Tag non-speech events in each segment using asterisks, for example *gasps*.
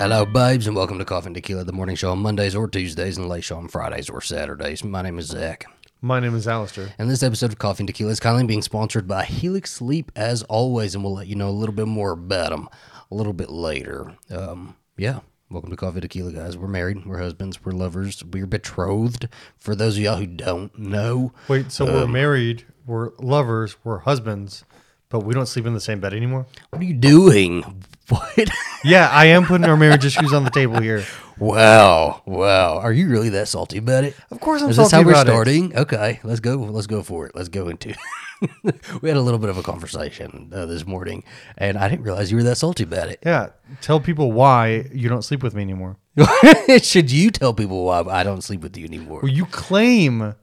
Hello, babes, and welcome to Coffee and Tequila, the morning show on Mondays or Tuesdays, and the late show on Fridays or Saturdays. My name is Zach, My name is Alistair. and this episode of Coffee and Tequila is kindly being sponsored by Helix Sleep, as always, and we'll let you know a little bit more about them a little bit later. Um, yeah, welcome to Coffee and Tequila, guys. We're married, we're husbands, we're lovers, we're betrothed. For those of y'all who don't know, Wait, so we're married, we're lovers, we're husbands, but we don't sleep in the same bed anymore? what are you doing? What? *laughs* Yeah, I am putting our marriage issues on the table here. wow, wow. Are you really that salty about it? Of course, I'm Is this salty how we're about it. starting? Okay, let's go. Let's go for it. Let's go into. *laughs* we had a little bit of a conversation uh, this morning, and I didn't realize you were that salty about it. Yeah, tell people why you don't sleep with me anymore. *laughs* Should you tell people why I don't sleep with you anymore? Well, you claim.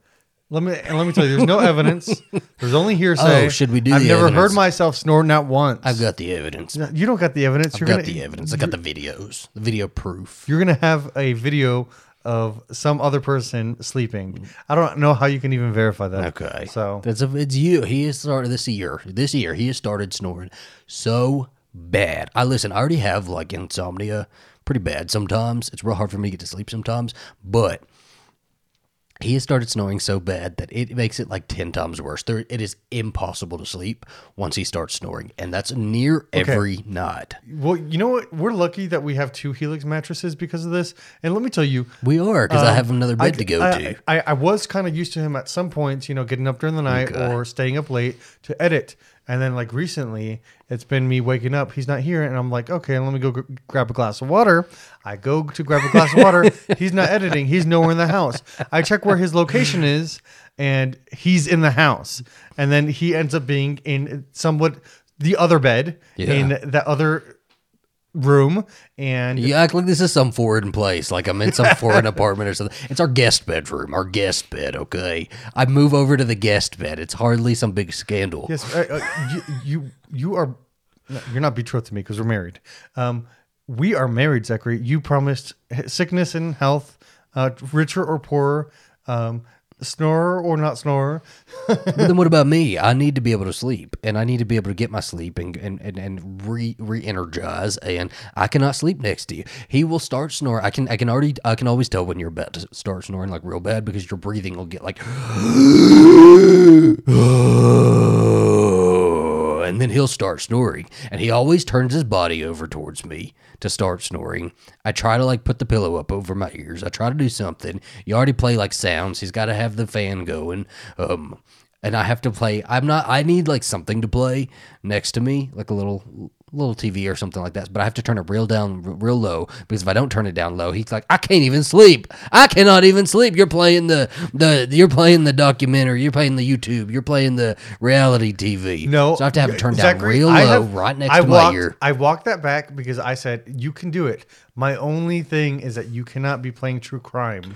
Let me and let me tell you, there's no evidence. *laughs* There's only hearsay. Oh, should we do I've the never evidence? heard myself snore not once. I've got the evidence. you don't got the evidence. I've You're got gonna the evidence. I got the videos, the video proof. You're gonna have a video of some other person sleeping. I don't know how you can even verify that. Okay, So that's a, it's you. He has started this year. This year, he has started snoring so bad. I listen. I already have like insomnia, pretty bad sometimes. It's real hard for me to get to sleep sometimes, but he has started snoring so bad that it makes it like 10 times worse. There, it is impossible to sleep once he starts snoring, and that's near every night. Well, you know what? We're lucky that we have two Helix mattresses because of this. And let me tell you, We are, because I um, have another bed I, to go I, to. I, I was kind of used to him at some points, you know, getting up during the night Okay. or staying up late to edit. And then, like recently, it's been me waking up. He's not here, and I'm like, okay, let me go gr- grab a glass of water. I go to grab a glass of water. *laughs* He's not editing. He's nowhere in the house. I check where his location is, and he's in the house. And then he ends up being in somewhat the other bed Yeah. in that other room, and You act like this is some foreign place, like I'm in some *laughs* foreign apartment or something. It's our guest bedroom, our guest bed, okay? I move over to the guest bed. It's hardly some big scandal. Yes, uh, uh, you, you you are you're not betrothed to me because we're married. Um, we are married, Zachary. You promised sickness and health, uh, richer or poorer, um, snorer or not snorer. Then what about me? I need to be able to sleep, and I need to be able to get my sleep and and, and, and re re energize. And I cannot sleep next to you. He will start snoring. I can I can already I can always tell when you're about to start snoring like real bad because your breathing will get like. *gasps* *gasps* *gasps* And then he'll start snoring, and he always turns his body over towards me to start snoring. I try to like put the pillow up over my ears. I try to do something. You already play like sounds. He's got to have the fan going. Um, and I have to play. I'm not. I need like something to play next to me, like a little little TV or something like that. But I have to turn it real down, real low because if I don't turn it down low, he's like, I can't even sleep. I cannot even sleep. You're playing the the you're playing the documentary. You're playing the YouTube. You're playing the reality TV. No, so I have to have it turned down real I low, have- right next I to walked, my ear. I walked that back because I said you can do it. My only thing is that you cannot be playing true crime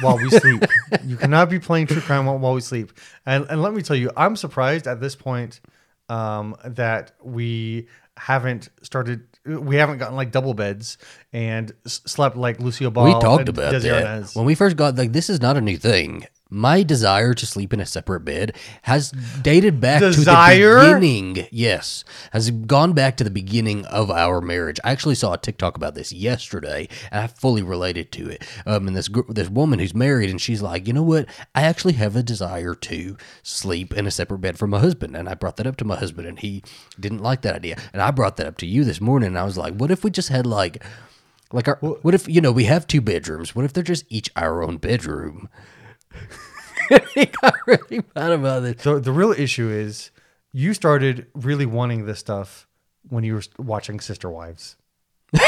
while we sleep. *laughs* you cannot be playing true crime while, while we sleep. And and let me tell you, I'm surprised at this point um, that we haven't started. We haven't gotten like double beds and s- slept like Lucille Ball. We talked about Desi that Arnaz. when we first got like this is not a new thing. My desire to sleep in a separate bed has dated back Desire? to the beginning. Yes, has gone back to the beginning of our marriage. I actually saw a TikTok about this yesterday, and I fully related to it. Um, and this this woman who's married, and she's like, you know what? I actually have a desire to sleep in a separate bed from my husband, and I brought that up to my husband, and he didn't like that idea. And I brought that up to you this morning, and I was like, what if we just had like like, our, what if you know we have two bedrooms? What if they're just each our own bedroom? *laughs* he got really mad about this. So the real issue is you started really wanting this stuff when you were watching Sister Wives. *laughs*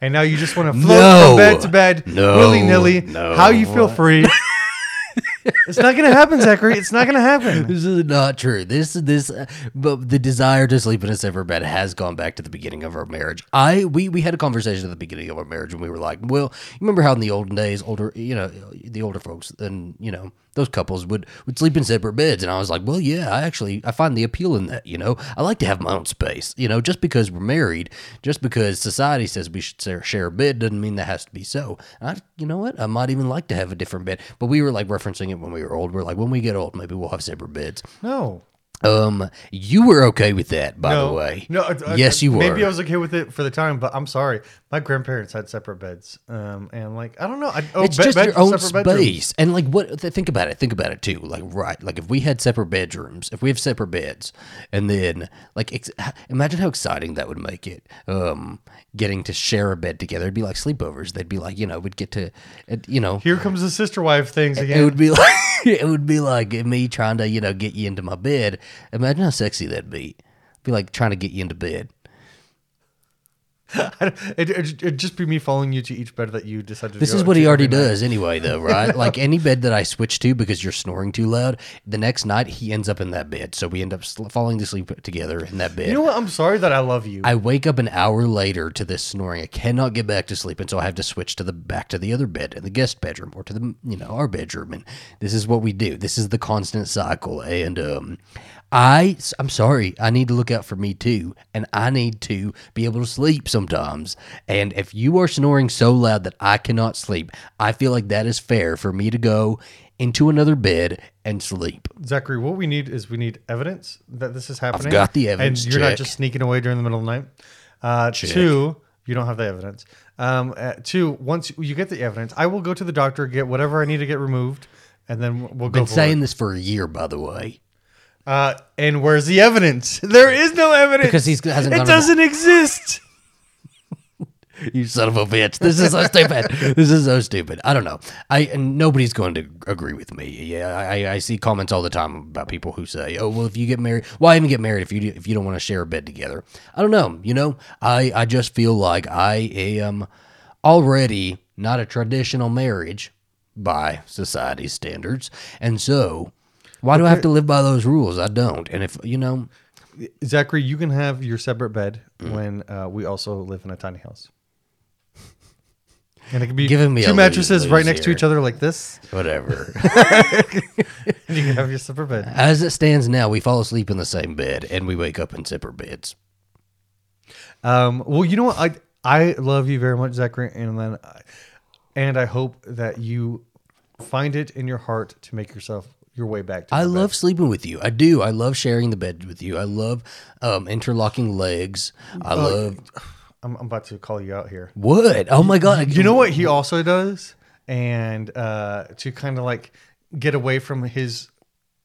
and now you just want to float No. from bed to bed, No. willy nilly. No. How you feel free. *laughs* it's not gonna happen, Zachary. It's not gonna happen. This is not true. This this, uh, but the desire to sleep in a separate bed has gone back to the beginning of our marriage. I we we had a conversation at the beginning of our marriage, and we were like, well, you remember how in the olden days, older you know, the older folks and you know those couples would would sleep in separate beds, and I was like, well, yeah, I actually I find the appeal in that. You know, I like to have my own space. You know, just because we're married, just because society says we should share, a bed, doesn't mean that has to be so. And I, you know what, I might even like to have a different bed. But we were like referencing it when we were old. We're like, when we get old, maybe we'll have separate beds. No. Um, you were okay with that, by no, the way. No, uh, yes, you were. Maybe I was okay with it for the time, but I'm sorry. My grandparents had separate beds, um, and like I don't know. I, oh, it's be- just your own separate bedrooms. space, and like what? Think about it. Think about it too. Like right, like if we had separate bedrooms, if we have separate beds, and then like ex- imagine how exciting that would make it. Um, getting to share a bed together, it'd be like sleepovers. They'd be like, you know, we'd get to, you know, Here comes the sister wife things again. it would be *laughs* like it would be like me trying to, you know, get you into my bed. Imagine how sexy that'd be. Be like trying to get you into bed. *laughs* it, it, it'd just be me following you to each bed that you decided to This is what he already does anyway, though, right? *laughs* like any bed that I switch to because you're snoring too loud, the next night he ends up in that bed. So we end up sl- falling to sleep together in that bed. You know what? I'm sorry that I love you. I wake up an hour later to this snoring. I cannot get back to sleep, and so I have to switch to the back to the other bed in the guest bedroom or to the you know our bedroom. And this is what we do. This is the constant cycle. And um, I I'm sorry. I need to look out for me too, and I need to be able to sleep sometimes. And if you are snoring so loud that I cannot sleep, I feel like that is fair for me to go into another bed and sleep. Zachary, what we need is we need evidence that this is happening. I've got the evidence, and you're not just sneaking away during the middle of the night. Uh, two, you don't have the evidence. Um, uh, two, once you get the evidence, I will go to the doctor, get whatever I need to get removed, and then we'll go Been saying this for a year, by the way. Uh, and where's the evidence? *laughs* There is no evidence Because he's- hasn't It doesn't exist. *laughs* You son of a bitch. This is so *laughs* stupid. This is so stupid. I don't know. I and nobody's going to agree with me. Yeah, I, I see comments all the time about people who say, "Oh, well, if you get married, why even get married if you if you don't want to share a bed together?" I don't know. You know, I I just feel like I am already not a traditional marriage by society's standards, and so why do I have to live by those rules? I don't. And if you know, Zachary, you can have your separate bed Mm. when uh, we also live in a tiny house. And it can be Giving me two lose- mattresses right lose next to each other like this. whatever. And *laughs* *laughs* you can have your separate bed. As it stands now, we fall asleep in the same bed and we wake up in separate beds. Um, well, you know what? I I love you very much, Zachary, and then I, and I hope that you find it in your heart to make yourself your way back. to I love bed. sleeping with you. I do. I love sharing the bed with you. I love um, interlocking legs. I love *sighs* I'm, I'm about to call you out here. what? Oh my god! You know what he also does, and uh, to kind of like get away from his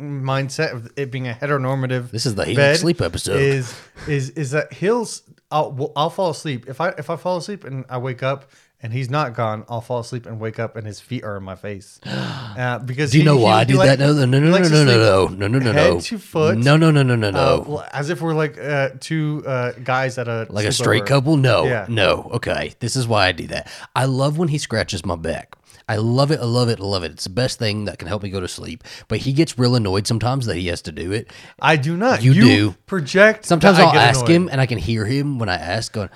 mindset of it being a heteronormative. This is the bed sleep episode. Is is is that he'll I'll I'll fall asleep if I if I fall asleep and I wake up and he's not gone. I'll fall asleep and wake up and his feet are in my face. *gasps* Uh, because Do you he- know why I do like- that? No, no, no, no, no, no, no, no, no, no, no, head no. to foot. No, no, no, no, no, uh, no. well, as if we're like uh, two uh, guys at a like a straight couple? No, Yeah. no. Okay, this is why I do that. I love when he scratches my back. I love it. I love it. I love it. It's the best thing that can help me go to sleep. But he gets real annoyed sometimes that he has to do it. I do not. You do. project. Sometimes I'll ask annoyed. him, and I can hear him when I ask, going,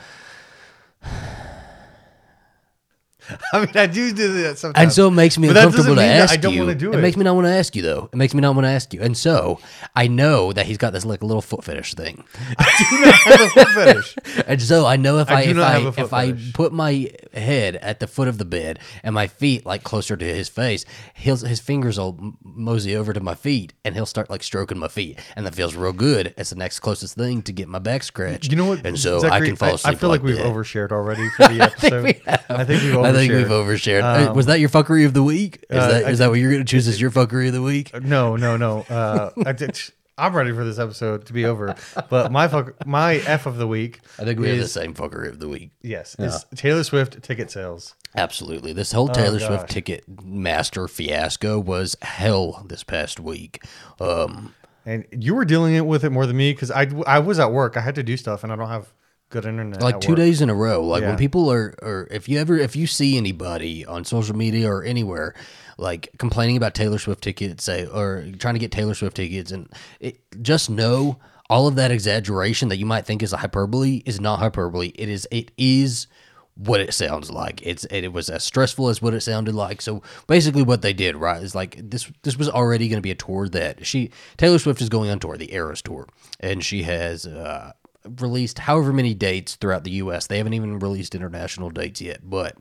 *laughs* I mean, I do do that sometimes. And so it makes me But uncomfortable to ask I don't you. wanna do it it. makes me not want to ask you though. It makes me not want to ask you. And so I know that he's got this like little foot fetish thing. *laughs* I do not have a foot fetish. *laughs* And so I know if I I, if I if I put my head at the foot of the bed and my feet like closer to his face, he'll, his fingers will mosey over to my feet and he'll start like stroking my feet, and that feels real good. It's the next closest thing to get my back scratched. You know what? And so I can fall asleep. I, feel like, we've that. overshared already for the episode. we have. I think we've overshared. I think we've overshared. Uh, was that your fuckery of the week? Is Uh, that I- that what you're going to choose as your fuckery of the week? No, no, no. Uh, I did, I'm ready for this episode to be over. But my fuck, my F of the week. I think we have the same fuckery of the week. Yes, is Taylor Swift ticket sales. Absolutely. This whole Taylor Swift Oh, gosh. ticket master fiasco was hell this past week. Um, And you were dealing with it more than me because I, I was at work. I had to do stuff and I don't have good internet. like two work. days in a row. Like when people are, or if you ever, if you see anybody on social media or anywhere, like complaining about Taylor Swift tickets, say, or trying to get Taylor Swift tickets, and it, just know all of that exaggeration that you might think is a hyperbole is not hyperbole. It is, it is what it sounds like. It's it, was as stressful as what it sounded like. So basically, what they did right is like this. This was already going to be a tour that she Taylor Swift is going on tour, the Eras tour, and she has. Uh, released however many dates throughout the US. They haven't even released international dates yet, but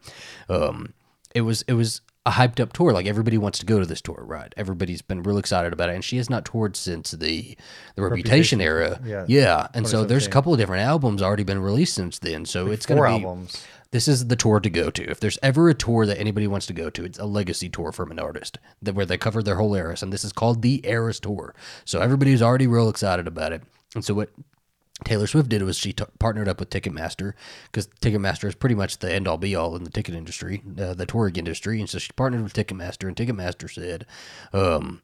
um it was it was a hyped up tour. Like everybody wants to go to this tour, right? Everybody's been real excited about it, and she has not toured since the the Reputation, Reputation, era. yeah. yeah. And so there's a couple of different albums already been released since then. So it's going to be albums. this is the tour to go to. If there's ever a tour that anybody wants to go to, it's a legacy tour from an artist that where they cover their whole eras, and this is called the Eras Tour. So everybody's already real excited about it. And so what Taylor Swift did was she t- partnered up with Ticketmaster because Ticketmaster is pretty much the end all be all in the ticket industry, uh, the touring industry, and so she partnered with Ticketmaster, and Ticketmaster said, um,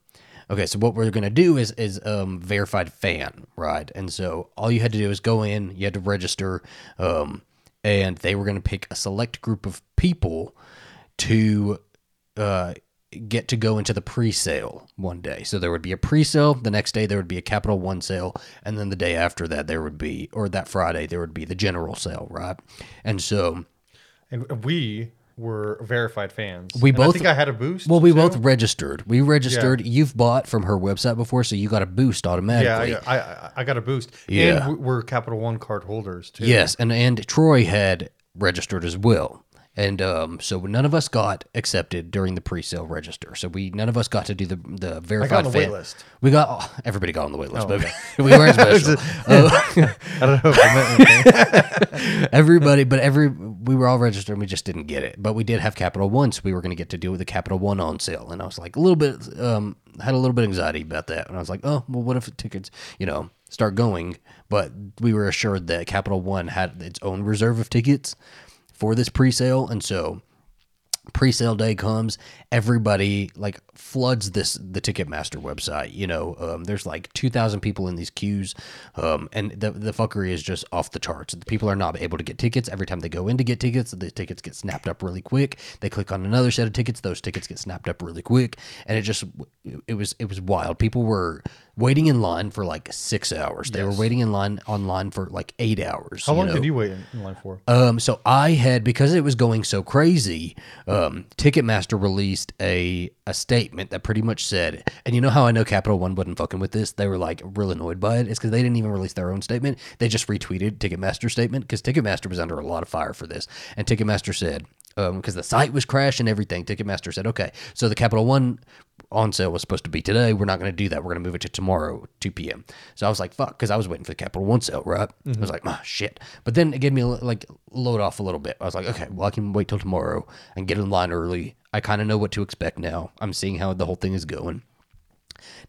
"Okay, so what we're gonna do is is um, verified fan, right? And so all you had to do is go in, you had to register, um, and they were gonna pick a select group of people to uh, get to go into the pre-sale one day. So there would be a pre-sale. The next day there would be a Capital One sale, and then the day after that there would be, or that Friday there would be the general sale, right? And so, And we were verified fans. We And both- I think I had a boost. well, we too. both registered. We registered. You've bought from her website before, so you got a boost Yeah, automatically. I, I, I got a boost. Yeah. And we're Capital One card holders too. Yes, and and Troy had registered as well. And um, so none of us got accepted during the pre-sale register. So we none of us got to do the the verified the fan. wait list. We got oh, everybody got on the wait list, Oh, but *laughs* we weren't *laughs* special. Uh, *laughs* I don't know if I everybody, but every we were all registered and we just didn't get it. But we did have Capital One, so we were going to get to do the Capital One on sale. And I was like a little bit, um, had a little bit of anxiety about that. And I was like, oh, well, what if the tickets, you know, start going? But we were assured that Capital One had its own reserve of tickets for this pre-sale, and so pre-sale day comes everybody like floods this the ticketmaster website you know um, there's like 2000 people in these queues um, and the, the fuckery is just off the charts. The people are not able to get tickets. Every time they go in to get tickets the tickets get snapped up really quick. They click on another set of tickets. Those tickets get snapped up really quick. And it just it was it was wild people were waiting in line for like six hours they were waiting in line online for like eight hours How long know? did you wait in, in line for? Um, so I had because it was going so crazy. Um, Ticketmaster released a a statement that pretty much said, and you know how I know Capital One wasn't fucking with this? They were like real annoyed by it. It's because they didn't even release their own statement. They just retweeted Ticketmaster's statement because Ticketmaster was under a lot of fire for this, and Ticketmaster said. Because the site was crashing, everything. Ticketmaster said, "Okay, so the Capital One on sale was supposed to be today. We're not going to do that. We're going to move it to tomorrow, 2 p.m. So I was like, fuck, because I was waiting for the Capital One sale, right? I was like, ah, shit. But then it gave me a, like load off a little bit. I was like, okay, well, I can wait till tomorrow and get in line early. I kind of know what to expect now. I'm seeing how the whole thing is going.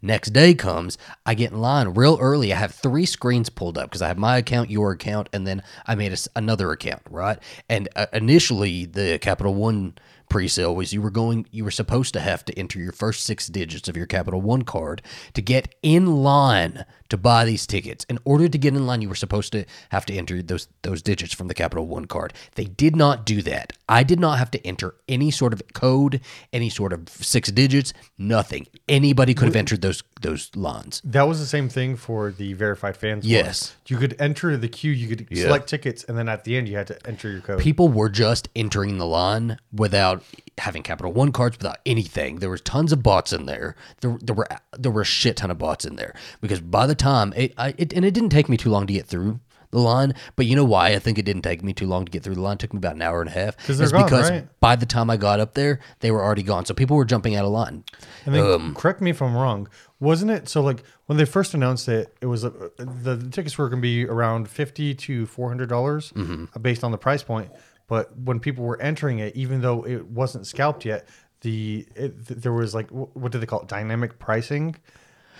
Next day comes, I get in line real early. I have three screens pulled up because I have my account, your account, and then I made a another account, right? And uh, initially, the Capital One pre-sale was you were going, you were supposed to have to enter your first six digits of your Capital One card to get in line to buy these tickets. In order to get in line, you were supposed to have to enter those those digits from the Capital One card. They did not do that. I did not have to enter any sort of code, any sort of six digits, nothing. Anybody could have entered those those lines. That was the same thing for the verified fans. one. Yes. You could enter the queue, you could select tickets, and then at the end you had to enter your code. People were just entering the line without having Capital One cards, without anything. There was tons of bots in there. There, there were there were a shit ton of bots in there because by the time it, I, it and it didn't take me too long to get through the line. But you know why I think it didn't take me too long to get through the line? It took me about an hour and a half. It's gone, because right? by the time I got up there, they were already gone. So people were jumping out of line. And then Um, correct me if I'm wrong. Wasn't it so? Like when they first announced it, it was uh, the, the tickets were going to be around fifty to four hundred dollars Mm-hmm. based on the price point. But when people were entering it, even though it wasn't scalped yet, the it, there was like what do they call it? Dynamic pricing.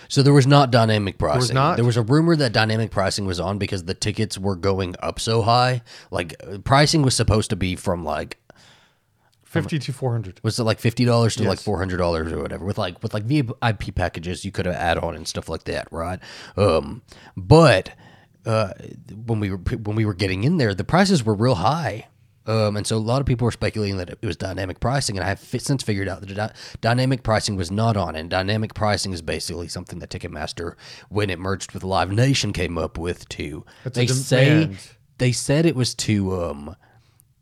So there was not dynamic pricing. was not? There was a rumor that dynamic pricing was on because the tickets were going up so high. Like uh, pricing was supposed to be from like Fifty to four hundred. was it like fifty dollars to like four hundred dollars or whatever with like with like VIP packages you could have add on and stuff like that, right? Um, but uh, when we were when we were getting in there, the prices were real high. Um, and so a lot of people were speculating that it was dynamic pricing, and I have since figured out that dy- dynamic pricing was not on. And dynamic pricing is basically something that Ticketmaster, when it merged with Live Nation, came up with too. A they say they said it was to um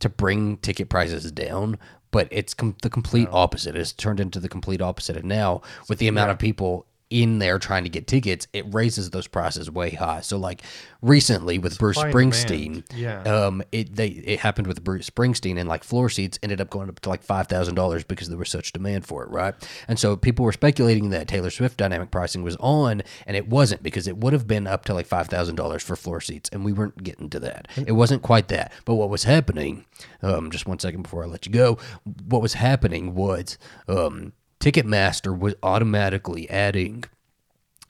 to bring ticket prices down, but it's com- the complete opposite. It's turned into the complete opposite. And now, with the amount of people in there trying to get tickets, it raises those prices way high. So like recently with Bruce Supply Springsteen. Yeah. um, it they it happened with Bruce Springsteen and like floor seats ended up going up to like five thousand dollars because there was such demand for it, right? And so people were speculating that Taylor Swift dynamic pricing was on, and it wasn't because it would have been up to like five thousand dollars for floor seats, and we weren't getting to that. It wasn't quite that. But what was happening? Um, just one second before I let you go, what was happening was um, Ticketmaster was automatically adding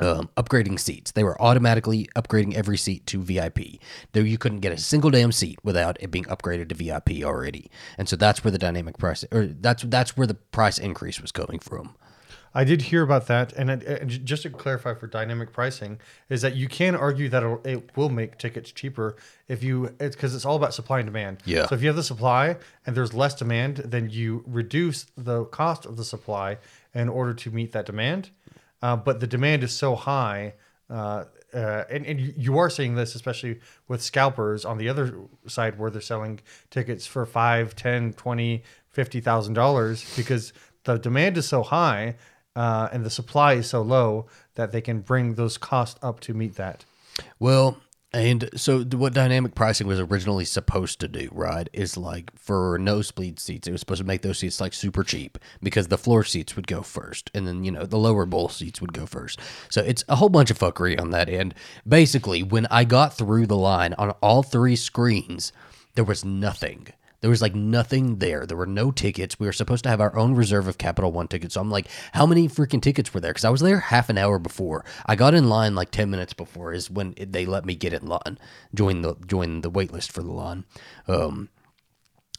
um, upgrading seats. They were automatically upgrading every seat to VIP. Though you couldn't get a single damn seat without it being upgraded to VIP already. And so that's where the dynamic price, or that's that's where the price increase was coming from. I did hear about that, and, it, and just to clarify for dynamic pricing, is that you can argue that it'll- it will make tickets cheaper if you it's because it's all about supply and demand. Yeah. So if you have the supply and there's less demand, then you reduce the cost of the supply in order to meet that demand. Uh, but the demand is so high, uh, uh, and, and you- you are seeing this especially with scalpers on the other side where they're selling tickets for five, ten, twenty, fifty thousand dollars because the demand is so high uh, and the supply is so low that they can bring those costs up to meet that. Well, and so what dynamic pricing was originally supposed to do, right, is like for nosebleed seats, it was supposed to make those seats like super cheap because the floor seats would go first, and then you know the lower bowl seats would go first. So it's a whole bunch of fuckery on that end. Basically, when I got through the line on all three screens, there was nothing. There was like nothing there. There were no tickets. We were supposed to have our own reserve of Capital One tickets. So I'm like, how many freaking tickets were there? Because I was there half an hour before. I got in line like ten minutes before is when they let me get in line, join the join the wait list for the line. Um,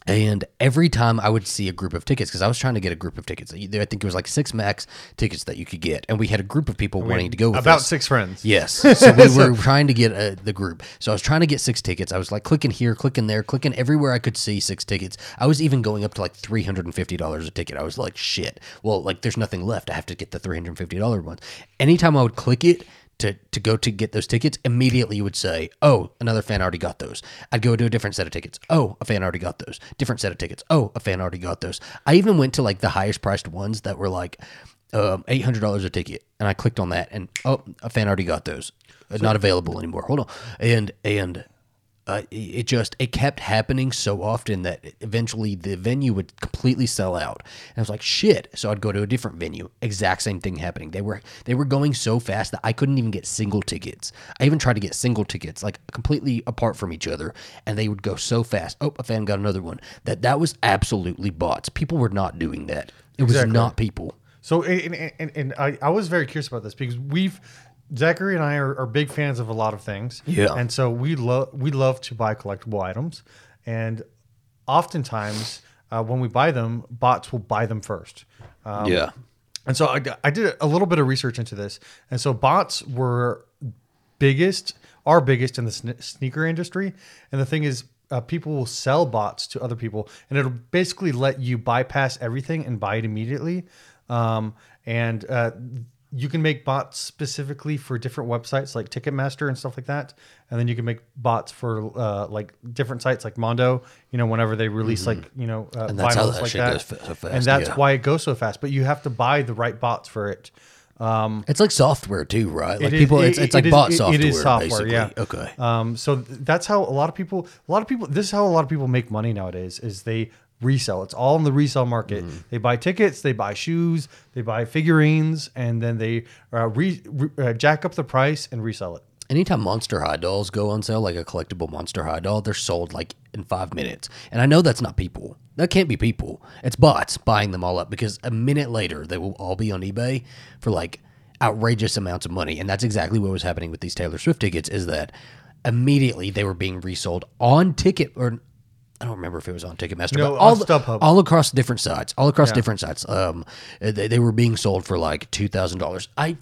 and every time I would see a group of tickets, because I was trying to get a group of tickets, I think it was like six max tickets that you could get, and we had a group of people wanting to go with About us. six friends. Yes. *laughs* So we were trying to get uh, the group. So I was trying to get six tickets. I was like clicking here, clicking there, clicking everywhere I could see six tickets. I was even going up to like $350 a ticket. I was like, shit. Well, like there's nothing left. I have to get the $350 ones. Anytime I would click it, to, to go to get those tickets, immediately you would say, Oh, another fan already got those. I'd go to a different set of tickets. Oh, a fan already got those. Different set of tickets. Oh, a fan already got those. I even went to like the highest priced ones that were like um, eight hundred dollars a ticket, and I clicked on that, and oh, a fan already got those. Uh, Not available anymore. Hold on, and and uh, it just it kept happening so often that eventually the venue would completely sell out. And I was like, shit. So I'd go to a different venue. Exact same thing happening. They were they were going so fast that I couldn't even get single tickets. I even tried to get single tickets like completely apart from each other, and they would go so fast. Oh, a fan got another one. That that was absolutely bots. People were not doing that. It was Exactly. not people. So, and, and, and, and I, I was very curious about this because we've, Zachary and I are, are big fans of a lot of things. Yeah. And so we love we love to buy collectible items, and oftentimes uh, when we buy them, bots will buy them first. Um, yeah. And so I, I did a little bit of research into this. And so bots were biggest, are biggest in the sne- sneaker industry. And the thing is, uh, people will sell bots to other people, and it'll basically let you bypass everything and buy it immediately. Um, and uh, you can make bots specifically for different websites like Ticketmaster and stuff like that. And then you can make bots for uh, like different sites like Mondo. You know, whenever they release like you know uh, And that's how vinyls that like shit that, so fast, and that's yeah. why it goes so fast. But you have to buy the right bots for it. Um, It's like software too, right? Like it is- people, it- it's, it's it like is- bot it- software. It is software, basically. yeah. Okay. Um, so th- that's how a lot of people, a lot of people, this is how a lot of people make money nowadays. Is they resell. It's all in the resale market. Mm-hmm. They buy tickets, they buy shoes, they buy figurines, and then they uh, re, re, uh, jack up the price and resell it. Anytime Monster High dolls go on sale, like a collectible Monster High doll, they're sold like in five minutes. And I know that's not people. That can't be people. It's bots buying them all up because a minute later they will all be on eBay for like outrageous amounts of money. And that's exactly what was happening with these Taylor Swift tickets. Is that immediately they were being resold on ticket or. I don't remember if it was on Ticketmaster, No, but all, all across different sites, all across different sites. Um, they, they were being sold for like two thousand dollars. I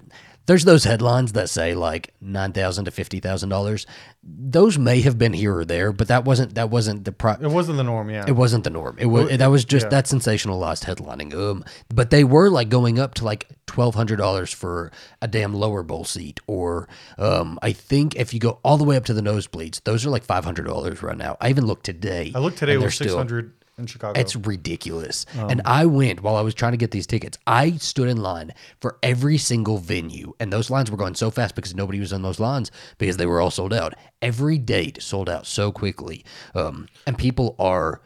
there's those headlines that say like nine thousand to fifty thousand dollars. Those may have been here or there, but that wasn't that wasn't the pri- It wasn't the norm, yeah. it wasn't the norm. It was that was just yeah. that sensationalized headlining. Um, but they were like going up to like twelve hundred dollars for a damn lower bowl seat, or um, I think if you go all the way up to the nosebleeds, those are like five hundred dollars right now. I even looked today. I looked today and it they're was still- 600 in Chicago. It's ridiculous. and I went while I was trying to get these tickets. I stood in line for every single venue, and those lines were going so fast because nobody was on those lines because they were all sold out. Every date sold out so quickly, um, and people are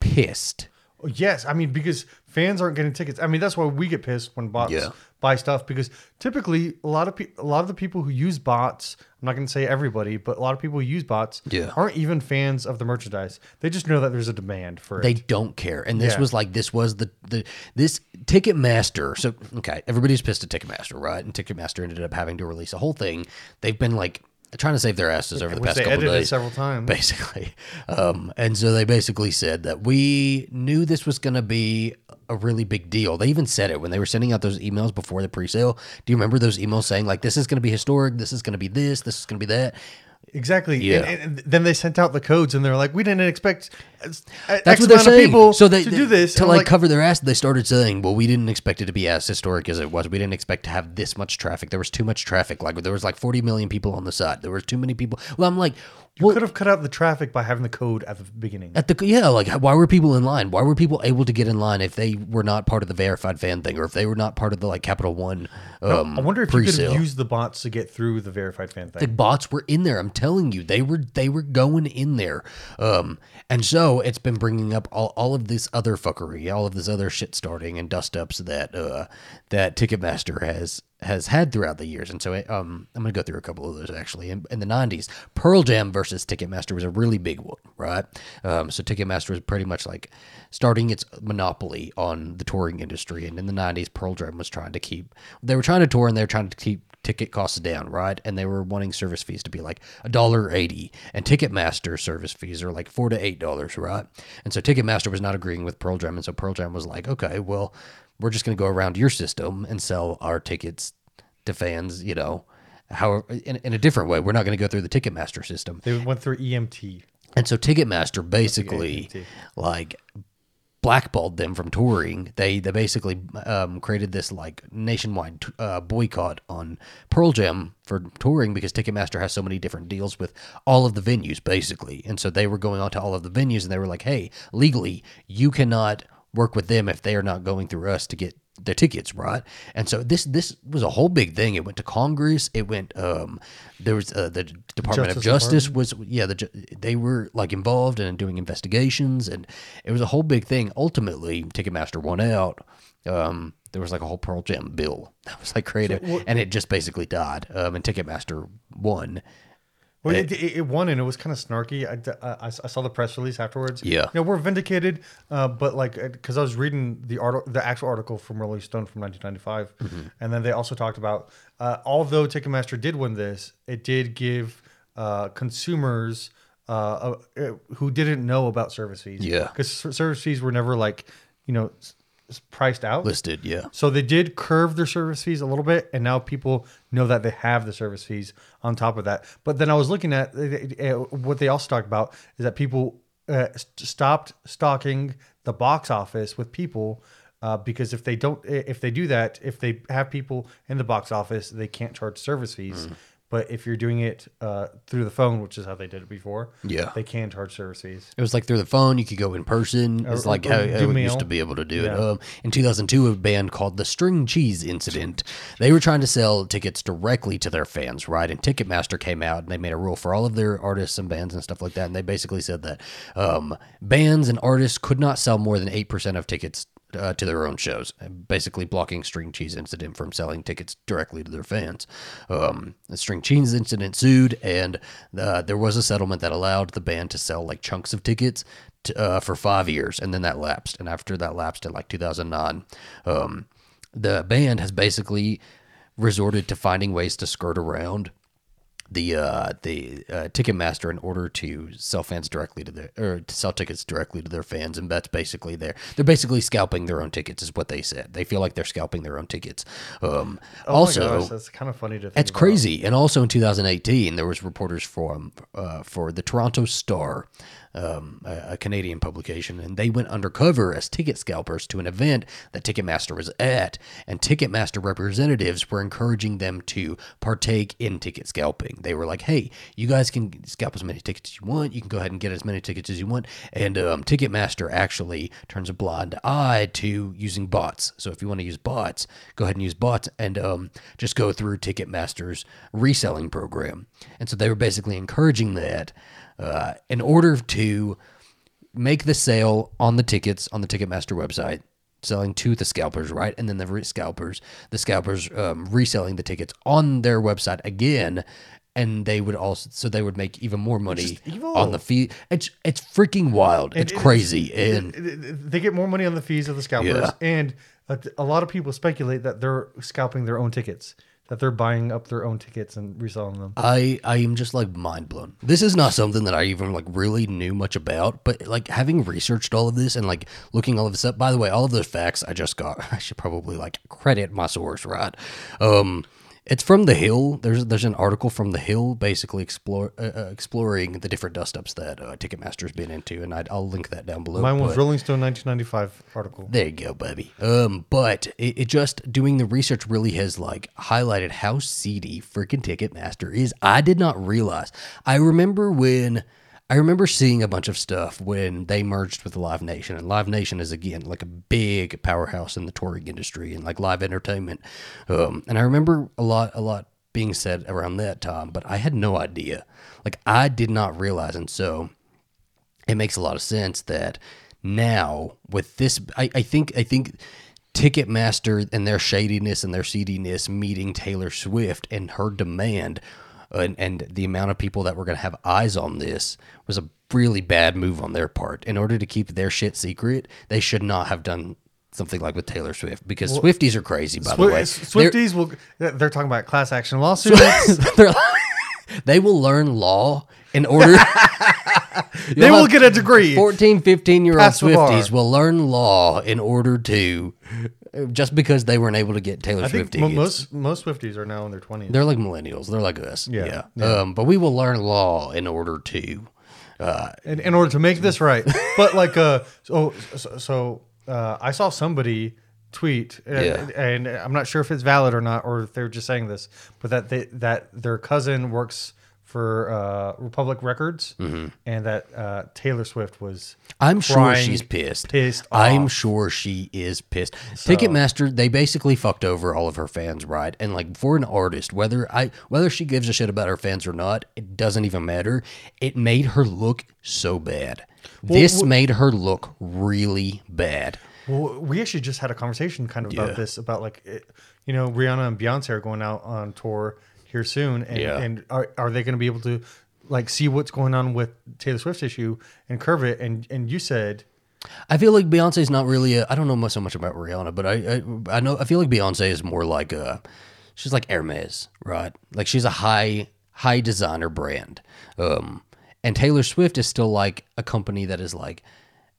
pissed. Yes, I mean because fans aren't getting tickets. I mean that's why we get pissed when bots Yeah. Buy stuff because typically a lot of pe- a lot of the people who use bots, I'm not going to say everybody, but a lot of people who use bots Yeah. aren't even fans of the merchandise. They just know that there's a demand for They it. don't care, and this Yeah. was like this was the the this Ticketmaster. So okay, everybody's pissed at Ticketmaster, right? And Ticketmaster ended up having to release a whole thing. They've been like trying to save their asses over the past couple edited days. several times. basically. *laughs* Um, and so they basically said that we knew this was going to be a really big deal. They even said it when they were sending out those emails before the pre-sale. Do you remember those emails saying like, "This is going to be historic. This is going to be this. This is going to be that." Exactly. Yeah. And, and then they sent out the codes, and they're like, "We didn't expect X That's what they're amount of saying. people so they to do this to And I'm like, cover their ass. They started saying, "Well, we didn't expect it to be as historic as it was. We didn't expect to have this much traffic. There was too much traffic. Like there was like 40 million people on the side. There was too many people." Well, I'm like, You well, could have cut out the traffic by having the code at the beginning. At the yeah, like why were people in line? Why were people able to get in line if they were not part of the verified fan thing, or if they were not part of the like Capital One? Um, I wonder if you could have used the bots to get through the verified fan thing. the bots were in there. I'm telling you, they were they were going in there. Um, and so it's been bringing up all, all of this other fuckery, all of this other shit starting and dust ups that uh, that Ticketmaster has has had throughout the years. And so um, I'm gonna go through a couple of those actually. In, in the 90s, Pearl Jam versus Ticketmaster was a really big one, right? Um, so Ticketmaster was pretty much like starting its monopoly on the touring industry. And in the 90s, Pearl Jam was trying to keep they were trying to tour and they were trying to keep ticket costs down, right? And they were wanting service fees to be like a dollar eighty, and Ticketmaster service fees are like four to eight dollars, right? And so Ticketmaster was not agreeing with Pearl Jam, and so Pearl Jam was like, okay, well, we're just going to go around your system and sell our tickets to fans, you know, how in, in a different way. We're not going to go through the Ticketmaster system. They went through EMT. And so Ticketmaster basically like blackballed them from touring. They they basically um, created this like nationwide uh, boycott on Pearl Jam for touring because Ticketmaster has so many different deals with all of the venues basically. And so they were going on to all of the venues and they were like, "Hey, legally, you cannot work with them if they are not going through us to get their tickets, right? And so this this was a whole big thing. It went to Congress. It went. Um, there was uh, the Department of Justice Justice was yeah. The they were like involved in doing investigations, and it was a whole big thing. Ultimately, Ticketmaster won out. Um, there was like a whole Pearl Jam bill *laughs* that was like created, and it just basically died. Um, and Ticketmaster won. Well, it, it, it won and it was kind of snarky. I, I, I saw the press release afterwards. Yeah. you know, we're vindicated, uh, but like because I was reading the article, the actual article from Rolling Stone from 1995, Mm-hmm. and then they also talked about uh, although Ticketmaster did win this, it did give uh, consumers uh, uh, who didn't know about service fees. Yeah. because service fees were never like you know priced out. Listed, yeah. So they did curve their service fees a little bit, and now people know that they have the service fees on top of that. But then I was looking at uh, what they also talked about is that people uh, stopped stocking the box office with people uh, because if they don't, if they do that, if they have people in the box office, they can't charge service fees. Mm. But if you're doing it uh, through the phone, which is how they did it before, Yeah. they can charge service fees. It was like through the phone. You could go in person. It's Or- like or how, do how we used to be able to do Yeah. it. Um, in 2002, a band called the String Cheese Incident. They were trying to sell tickets directly to their fans, right? And Ticketmaster came out and they made a rule for all of their artists and bands and stuff like that. And they basically said that um, bands and artists could not sell more than eight percent of tickets. Uh, to their own shows, basically blocking String Cheese Incident from selling tickets directly to their fans. Um, the String Cheese Incident sued, and uh, there was a settlement that allowed the band to sell like chunks of tickets to, uh, for five years, and then that lapsed. And after that lapsed in like 2009, um, the band has basically resorted to finding ways to skirt around the uh, the uh, Ticketmaster in order to sell fans directly to their or to sell tickets directly to their fans, and that's basically their they're basically scalping their own tickets, is what they said. They feel like they're scalping their own tickets. Um, Oh my also, gosh, that's kind of funny to think it's about. crazy. And also in 2018, there was reporters from uh, for the Toronto Star. Um, a, a Canadian publication, and they went undercover as ticket scalpers to an event that Ticketmaster was at, and Ticketmaster representatives were encouraging them to partake in ticket scalping. They were like, "Hey, you guys can scalp as many tickets as you want. You can go ahead and get as many tickets as you want." And um, Ticketmaster actually turns a blind eye to using bots. So if you want to use bots, go ahead and use bots, and um, just go through Ticketmaster's reselling program. And so they were basically encouraging that uh, in order to make the sale on the tickets on the Ticketmaster website, selling to the scalpers, right? And then the re- scalpers, the scalpers um, reselling the tickets on their website again. And they would also, so they would make even more money on the fee. It's it's freaking wild. It's it- crazy. And they get more money on the fees of the scalpers, Yeah. and a, a lot of people speculate that they're scalping their own tickets, that they're buying up their own tickets and reselling them. I I am just like mind blown. This is not something that I even like really knew much about, but like having researched all of this and like looking all of this up. By the way, all of those facts I just got. *laughs* I should probably like credit my source, right? Um, it's from the Hill. There's there's an article from the Hill basically explore uh, uh, exploring the different dust ups that uh, Ticketmaster's been into, and I'd, I'll link that down below. Mine was but- Rolling Stone 1995 article. there you go, baby. Um, but it, it just doing the research really has like highlighted how seedy freaking Ticketmaster is. I did not realize. I remember when I remember seeing a bunch of stuff when they merged with Live Nation, and Live Nation is again like a big powerhouse in the touring industry and like live entertainment. Um, and I remember a lot, a lot being said around that time, but I had no idea. Like I did not realize, and so it makes a lot of sense that now with this I, I think I think Ticketmaster and their shadiness and their seediness meeting Taylor Swift and her demand and, and the amount of people that were going to have eyes on this was a really bad move on their part. In order to keep their shit secret, they should not have done something like with Taylor Swift because Swifties are crazy, by the way. Swi- They're- Swifties will. They're talking about class action *laughs* lawsuits. they will learn law in order. *laughs* they will get a degree. 14, 15 year old Pass the bar. Swifties will learn law in order to, just because they weren't able to get Taylor I Swift think tickets. most most Swifties are now in their 20s. They're like millennials. They're like us. Yeah, Yeah. Um, but we will learn law in order to. Uh, in, in order to make this right. But like, uh, so so, so uh, I saw somebody tweet, and, Yeah. and I'm not sure if it's valid or not, or if they're just saying this, but that they that their cousin works for uh, Republic Records, and that uh, Taylor Swift was. I'm sure crying, she's pissed. Pissed. I'm sure she is pissed. Ticketmaster, they basically fucked over all of her fans, right? And like for an artist, whether I whether she gives a shit about her fans or not, it doesn't even matter. It made her look so bad. this made her look really bad. Well, we actually just had a conversation kind of Yeah. about this, about like, it, you know, Rihanna and Beyonce are going out on tour here soon, and, Yeah. and are, are they going to be able to like see what's going on with Taylor Swift's issue and curve it? And and you said, I feel like Beyonce's not really. A, I don't know much so much about Rihanna, but I, I I know I feel like Beyonce is more like a she's like Hermes, right? Like she's a high high designer brand. Um, and Taylor Swift is still like a company that is like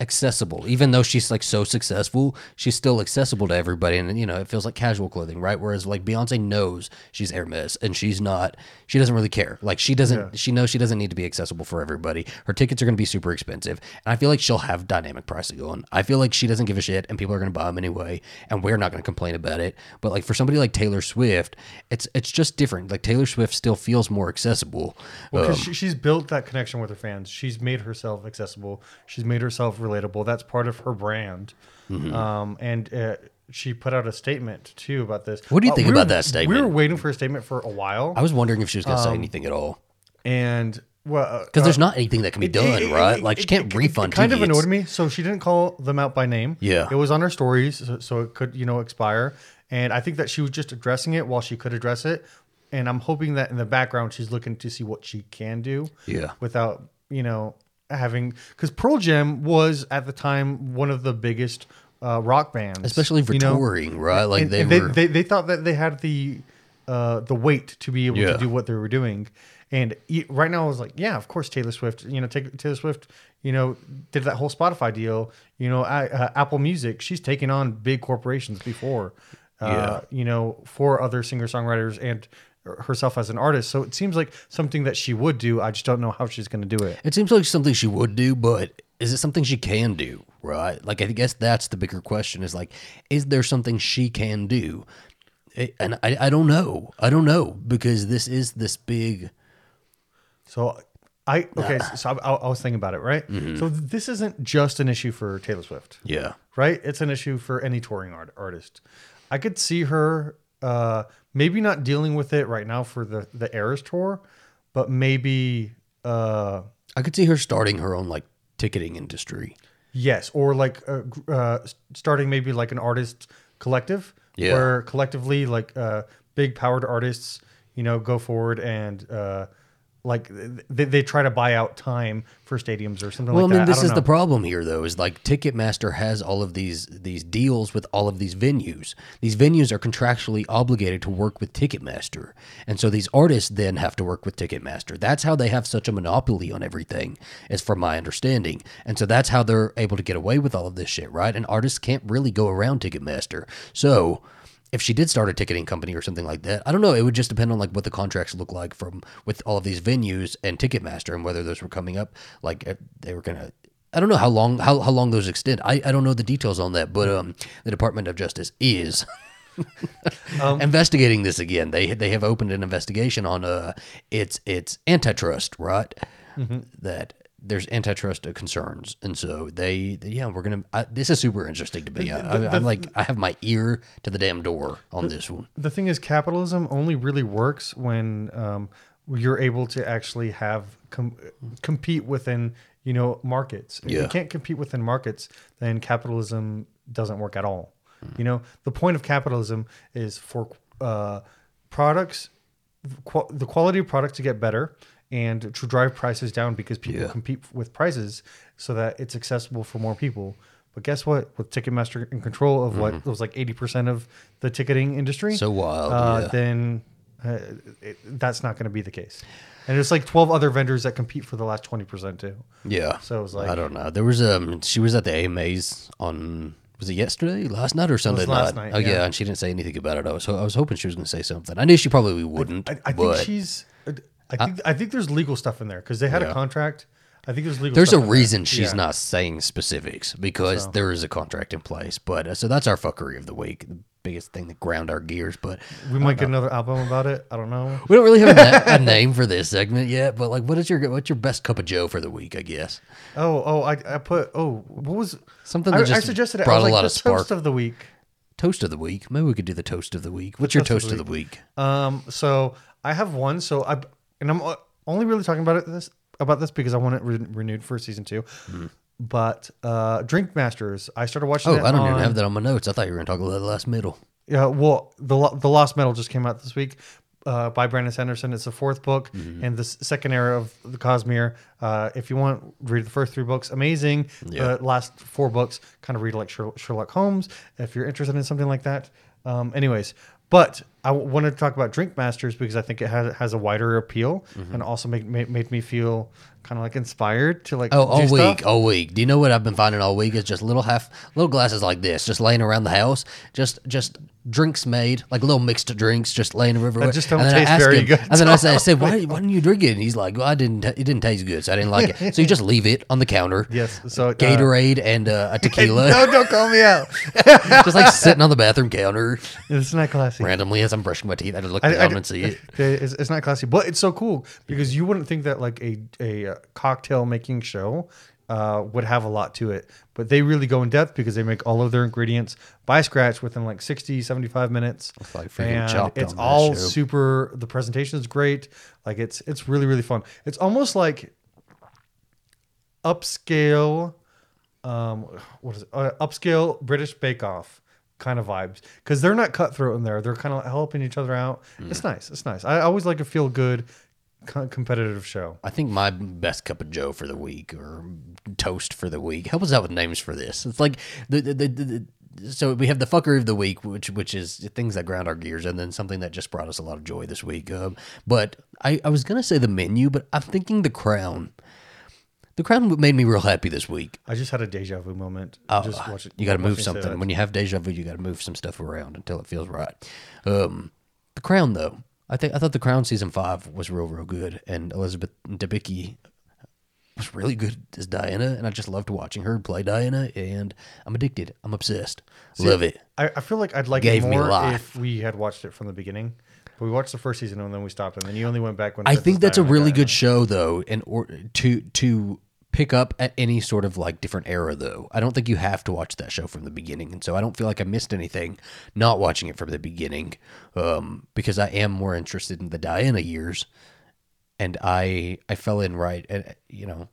accessible, even though she's like so successful. She's still accessible to everybody, and you know it feels like casual clothing, right? Whereas like Beyonce knows she's Hermes, and she's not. She doesn't really care. Like she doesn't. She knows she doesn't need to be accessible for everybody. Her tickets are going to be super expensive, and I feel like she'll have dynamic pricing going. I feel like she doesn't give a shit, and people are going to buy them anyway, and we're not going to complain about it. But like for somebody like Taylor Swift, it's it's just different. Like Taylor Swift still feels more accessible. well, Um, because she, she's built that connection with her fans. She's made herself accessible. She's made herself relatable. That's part of her brand. Mm-hmm. Um, and uh, she put out a statement too about this. What do you Uh, think we about were- that statement? We were waiting for a statement for a while, I was wondering if she was going to Um, say anything at all. and well, Because uh, there's not anything that can be It- done, it- right? it- like she can't refund It kind of tickets. annoyed me. So she didn't call them out by name. Yeah. It was on her stories, so, so it could, you know, expire. And I think that she was just addressing it while she could address it. And I'm hoping that in the background she's looking to see what she can do. Yeah. Without, you know, having because Pearl Jam was at the time one of the biggest uh, rock bands, Especially for you know? touring, right? Like and, they and were. they, they thought that they had the uh, the weight to be able Yeah. to do what they were doing. And right now, I was like, yeah, of course, Taylor Swift. You know, take, Taylor Swift. You know, did that whole Spotify deal. You know, I, uh, Apple Music. She's taken on big corporations before. Uh, Yeah. You know, for other singer songwriters and herself as an artist. So it seems like something that she would do. I just don't know how she's going to do it. It seems like something she would do, but is it something she can do? Right? Like I guess that's the bigger question. Is like, is there something she can do? And I, I don't know. I don't know because this is this big. So I okay. Ah. So I, I was thinking about it, right? Mm-hmm. So this isn't just an issue for Taylor Swift. Yeah. right? It's an issue for any touring art, artist. I could see her uh, maybe not dealing with it right now for the the Eras tour, but maybe uh, I could see her starting her own like ticketing industry. yes, or like uh, uh, starting maybe like an artist collective, Yeah. where collectively like uh, big powered artists, you know, go forward and. Uh, like they, they try to buy out time for stadiums or something like that. Well, like I mean, that. this don't is the problem here, though. Is like Ticketmaster has all of these these deals with all of these venues. These venues are contractually obligated to work with Ticketmaster, and so these artists then have to work with Ticketmaster. That's how they have such a monopoly on everything, is from my understanding. And so that's how they're able to get away with all of this shit, right? And artists can't really go around Ticketmaster. So if she did start a ticketing company or something like that, I don't know. It would just depend on like what the contracts look like from with all of these venues and Ticketmaster and whether those were coming up. Like they were gonna. I don't know how long how, how long those extend. I, I don't know the details on that, but um, the Department of Justice is *laughs* investigating this again. They they have opened an investigation on uh it's it's antitrust, right? That there's antitrust concerns, and so they yeah we're gonna. I, this is super interesting to me. I, I'm like I have my ear to the damn door on this one. the thing is capitalism only really works when um, you're able to actually have com- compete within you know markets if Yeah. you can't compete within markets then capitalism doesn't work at all you know the point of capitalism is for uh, products qu- the quality of products to get better and to drive prices down because people Yeah. compete with prices so that it's accessible for more people but guess what with ticketmaster in control of what was like 80% of the ticketing industry Mm-hmm. So wild, uh, yeah. then uh, it, that's not going to be the case and there's like 12 other vendors that compete for the last 20% too Yeah. So it was like- I don't know. There was um she was at the AMAs on was it yesterday, last night or Sunday last night? night, Oh yeah. yeah. and she didn't say anything about it. I was I was hoping she was going to say something. I knew she probably wouldn't. I, I think but she's I think I think there's legal stuff in there because they had Yeah. a contract. I think there's legal. there's a stuff in there. reason she's Yeah. not saying specifics because there is a contract in place. But uh, so that's our fuckery of the week. The biggest thing that ground our gears. But We might get another album about it. I don't know. *laughs* we don't really have a, na- a *laughs* name for this segment yet. But like, what is your what's your best cup of Joe for the week? I guess Oh, oh, I, I put. Oh, what was Something I, that I just suggested? it. brought I was a like, lot the of spark. toast of the week. toast of the week. Maybe we could do the toast of the week. What's your toast of the week? Um, so I have one. So I and I'm only really talking about it this about this because I want it re- renewed for season two. But uh, Drink Masters, I started watching. Oh, I don't even have that on my notes. I thought you were going to talk about the Lost Metal. Yeah, well, the the Lost Metal just came out this week uh, by Brandon Sanderson. It's the fourth book Mm-hmm. and the second era of the Cosmere. Uh, if you want, read the first three books. Amazing. Yeah. The last four books, kind of read like Sherlock Holmes. If you're interested in something like that. Um, anyways, but I w- wanted to talk about Drink Masters because I think it has, has a wider appeal Mm-hmm. and also make, made, made me feel kind of like inspired to like Oh, all week, all week. Do you know what I've been finding all week? Is just little half, little glasses like this, just laying around the house. Just, just drinks made, like little mixed drinks, just laying everywhere. just don't and taste very him, good. And then I say, *laughs* I said, why, why didn't you drink it? And he's like, well, I didn't. It didn't taste good, so I didn't like it. *laughs* So you just leave it on the counter. Yes. So uh, Gatorade and uh, a *laughs* tequila, No, don't call me out. just like sitting on the bathroom counter it's not classy. randomly as I'm brushing my teeth. I just look I- down I- and see it. It's, it's not classy, but it's so cool because you wouldn't think that like a a uh, cocktail making show uh, would have a lot to it, but they really go in depth because they make all of their ingredients by scratch within like 60, 75 minutes. It's like freaking and chopped it's all super. The presentation is great. Like it's it's really really fun. It's almost like upscale um what is it uh, upscale british bake off kind of vibes because they're not cutthroat in there they're kind of helping each other out it's nice it's nice i always like a feel good co- competitive show I think my best cup of Joe for the week or toast for the week. Help us out with names for this. It's like the the, the, the so we have the fuckery of the week, which which is things that ground our gears, and then something that just brought us a lot of joy this week. Um, but I, I was gonna say the menu, but I'm thinking the crown. The crown made me real happy this week. i just had a deja vu moment Oh, just watch it you got to move something when you have deja vu. You got to move some stuff around until it feels right. Um, the crown, though, I think I thought The Crown season five was real, real good, and Elizabeth Debicki was really good as Diana, and I just loved watching her play Diana, and I'm addicted. I'm obsessed. Love it. I, I feel like I'd like Gave it me more life. if we had watched it from the beginning. But we watched the first season and then we stopped, and then you only went back when. I think that's a really good show, though, in or to to pick up at any sort of like different era, though. I don't think you have to watch that show from the beginning, and so I don't feel like I missed anything not watching it from the beginning, um, because I am more interested in the Diana years, and I I fell in right, and you know,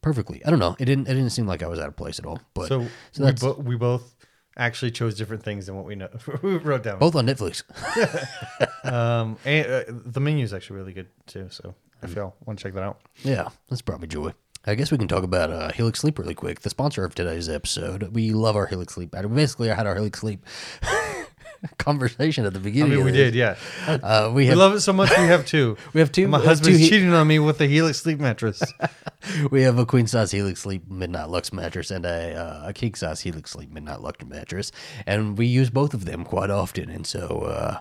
perfectly. I don't know. It didn't it didn't seem like I was out of place at all, but So, so we, bo- we both actually chose different things than what we know. *laughs* we wrote down. both on Netflix. *laughs* Um, and uh, the menu is actually really good too. So if y'all want to check that out, Yeah, that's probably joy. I guess we can talk about uh, Helix Sleep really quick. The sponsor of today's episode. We love our Helix Sleep. We basically had our Helix Sleep *laughs* conversation at the beginning. I mean, we did, yeah. Uh, we We have love it so much. We have two. *laughs* we have two. My have husband's two he- cheating on me with the Helix sleep mattress. *laughs* we have a queen size Helix Sleep Midnight Lux mattress and a uh, a king size Helix Sleep Midnight Lux mattress, and we use both of them quite often. And so, uh,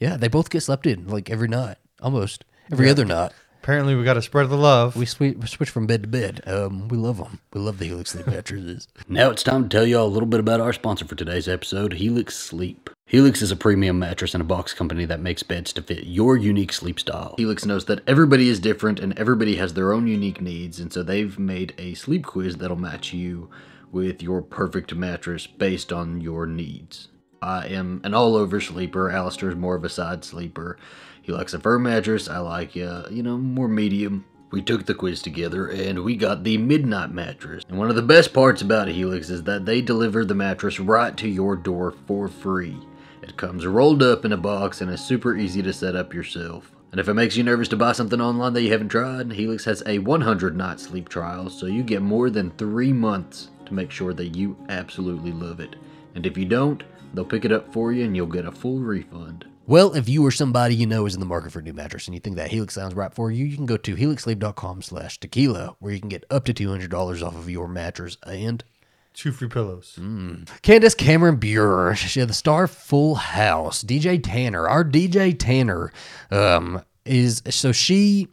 yeah, they both get slept in like every night, almost every other night. Apparently, we got to spread the love. We swi- we switch from bed to bed. Um, we love them. We love the Helix Sleep mattresses. *laughs* now it's time to tell you all a little bit about our sponsor for today's episode, Helix Sleep. Helix is a premium mattress and a box company that makes beds to fit your unique sleep style. Helix knows that everybody is different and everybody has their own unique needs, and so they've made a sleep quiz that'll match you with your perfect mattress based on your needs. I am an all over sleeper. Alistair's more of a side sleeper. He likes a firm mattress. I like, uh, you know, more medium. We took the quiz together and we got the midnight mattress. And one of the best parts about Helix is that they deliver the mattress right to your door for free. It comes rolled up in a box and is super easy to set up yourself. And if it makes you nervous to buy something online that you haven't tried, Helix has a 100 night sleep trial, so you get more than three months to make sure that you absolutely love it. And if you don't, they'll pick it up for you and you'll get a full refund. Well, if you or somebody you know is in the market for a new mattress and you think that Helix sounds right for you, you can go to helixsleep.com slash tequila where you can get up to $200 off of your mattress and Two free pillows. Candace Cameron Bure, she had the star Full House. DJ Tanner, our DJ Tanner, um, is so she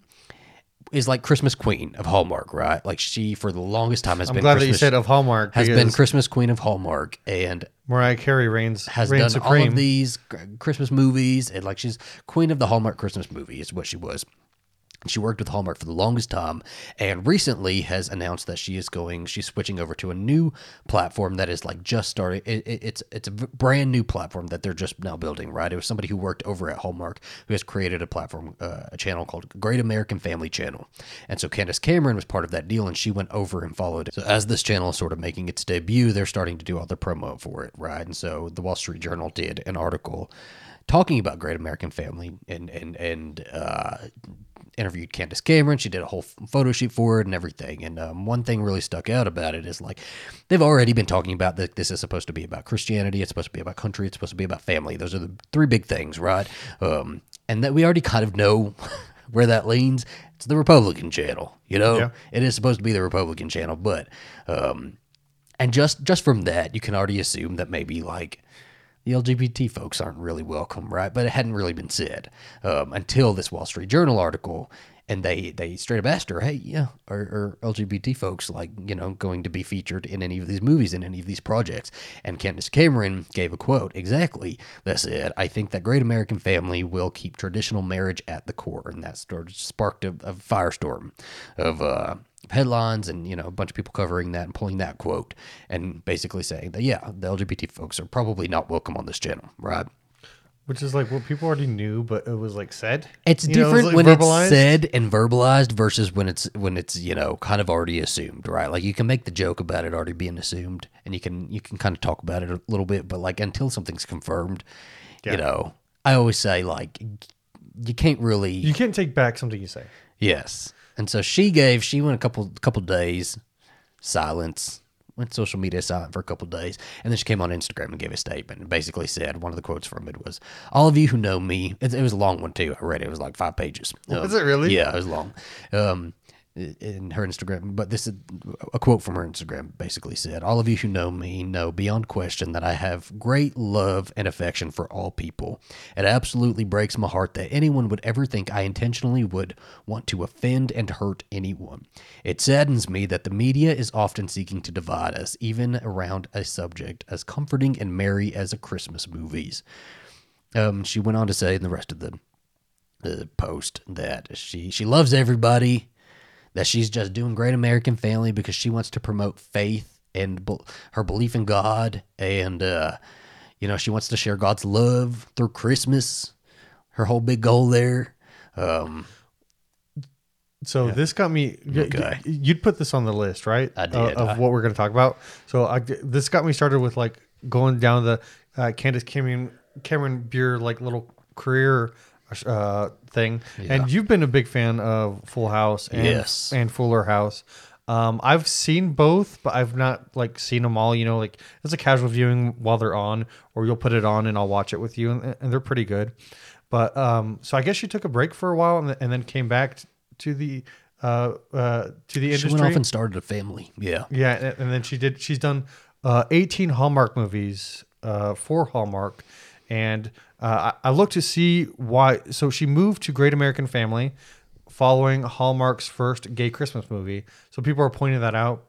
is like Christmas Queen of Hallmark, right? Like she for the longest time has I'm been glad that Christmas, you said of Hallmark has been Christmas Queen of Hallmark and Mariah Carey reigns has reigns done all supreme. of these Christmas movies and like she's queen of the Hallmark Christmas movie is what she was. She worked with Hallmark for the longest time and recently has announced that she is going, she's switching over to a new platform that is like just starting. It, it- it's it's a brand new platform that they're just now building, right? It was somebody who worked over at Hallmark who has created a platform, uh, a channel called Great American Family Channel. And so Candace Cameron was part of that deal and she went over and followed. So as this channel is sort of making its debut, they're starting to do all the promo for it, right? And so the Wall Street Journal did an article talking about Great American Family and and and uh, interviewed Candace Cameron. She did a whole photo shoot for it and everything. And um, one thing really stuck out about it is like they've already been talking about that this is supposed to be about Christianity. It's supposed to be about country. It's supposed to be about family. Those are the three big things, right? Um, and that we already kind of know *laughs* where that leans. It's the Republican channel, you know. Yeah. It is supposed to be the Republican channel, but um, and just just from that, you can already assume that maybe like the LGBT folks aren't really welcome, right? But it hadn't really been said um, until this Wall Street Journal article, and they they straight up asked her, "Hey, yeah, are, are LGBT folks like you know going to be featured in any of these movies, in any of these projects?" And Candace Cameron gave a quote exactly that said, "I think that Great American Family will keep traditional marriage at the core," and that started sparked a, a firestorm of. Uh, headlines and you know a bunch of people covering that and pulling that quote and basically saying that yeah the lgbt folks are probably not welcome on this channel right which is like what people already knew, but it was like said. it's You know, it different like, when verbalized. it's said and verbalized versus when it's when it's you know kind of already assumed right like you can make the joke about it already being assumed and you can you can kind of talk about it a little bit but like until something's confirmed Yeah. you know i always say like you can't really You can't take back something you say. Yes. And so she gave she went a couple couple days silence. Went social media silent for a couple days, and then she came on Instagram and gave a statement and basically said one of the quotes from it was, "All of you who know me." It, it was a long one too. I read it. It was like five pages. Um, Was it really? Yeah, it was long. Um, in her Instagram, but this is a quote from her Instagram basically said, All of you who know me know beyond question that I have great love and affection for all people. It absolutely breaks my heart that anyone would ever think I intentionally would want to offend and hurt anyone. It saddens me that the media is often seeking to divide us, even around a subject as comforting and merry as a Christmas movies. Um, she went on to say in the rest of the, post that she, she loves everybody that she's just doing Great American Family because she wants to promote faith and be- her belief in God, and uh, you know she wants to share God's love through Christmas. Her whole big goal there. Um, So this got me. Okay. You'd put this on the list, right? I Uh, did. of what we're going to talk about. So I, this got me started with like going down the uh, Candace Cameron Cameron Bure like little career uh, thing. And you've been a big fan of Full House and Yes. and Fuller House. Um, I've seen both, but I've not like seen them all. You know, like it's a casual viewing while they're on, or you'll put it on and I'll watch it with you, and, and they're pretty good. But um, so I guess you took a break for a while and, and then came back t- to the uh, uh, to the she industry. went off and started a family. Yeah. yeah, and, and then she did. She's done uh, 18 Hallmark movies uh, for Hallmark, and uh, I, I looked to see why. So she moved to Great American Family following Hallmark's first gay Christmas movie. So people are pointing that out.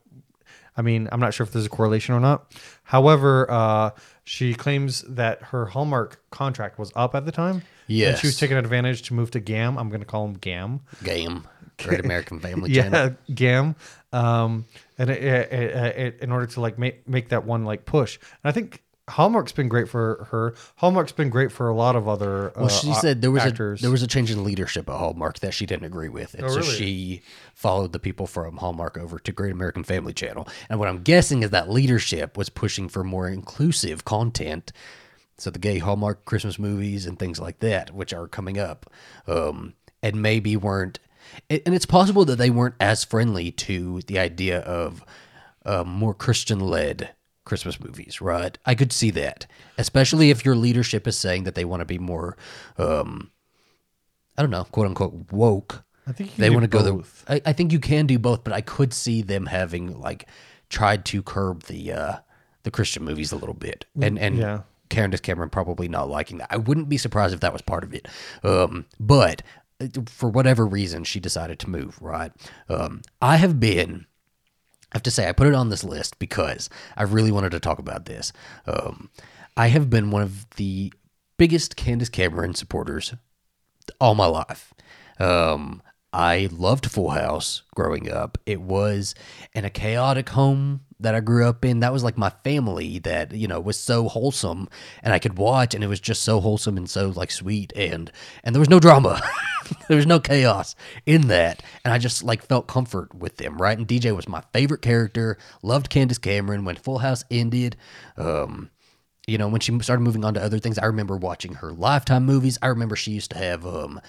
I mean, I'm not sure if there's a correlation or not. However, uh, she claims that her Hallmark contract was up at the time. And she was taking advantage to move to GAM. I'm going to call him GAM. GAM. *laughs* Great American Family Yeah, Channel. GAM. Um, and it, it, it, it- in order to like make make that one like push, and I think Hallmark's been great for her. Hallmark's been great for a lot of other. Well, uh, she said there was actors. a there was a change in leadership at Hallmark that she didn't agree with, and Oh, so really? she followed the people from Hallmark over to Great American Family Channel. And what I'm guessing is that leadership was pushing for more inclusive content, so the gay Hallmark Christmas movies and things like that, which are coming up, um, and maybe weren't. And it's possible that they weren't as friendly to the idea of uh, more Christian led Christmas movies, right? I could see that, especially if your leadership is saying that they want to be more, um, I don't know, quote unquote woke. I think you they want to go both. the. I, I think you can do both, but I could see them having like tried to curb the uh, the Christian movies a little bit, and and yeah. Candace Cameron probably not liking that. I wouldn't be surprised if that was part of it. Um, but uh, for whatever reason, she decided to move. Right. Um, I have been. I have to say, I put it on this list because I really wanted to talk about this. Um, I have been one of the biggest Candace Cameron supporters all my life. Um, I loved Full House growing up. It was in a chaotic home that I grew up in. That was like my family that, you know, was so wholesome and I could watch and it was just so wholesome and so like sweet and and there was no drama. *laughs* there was no chaos in that. And I just like felt comfort with them, right? And DJ was my favorite character. Loved Candace Cameron when Full House ended. Um you know, when she started moving on to other things, I remember watching her Lifetime movies. I remember she used to have um,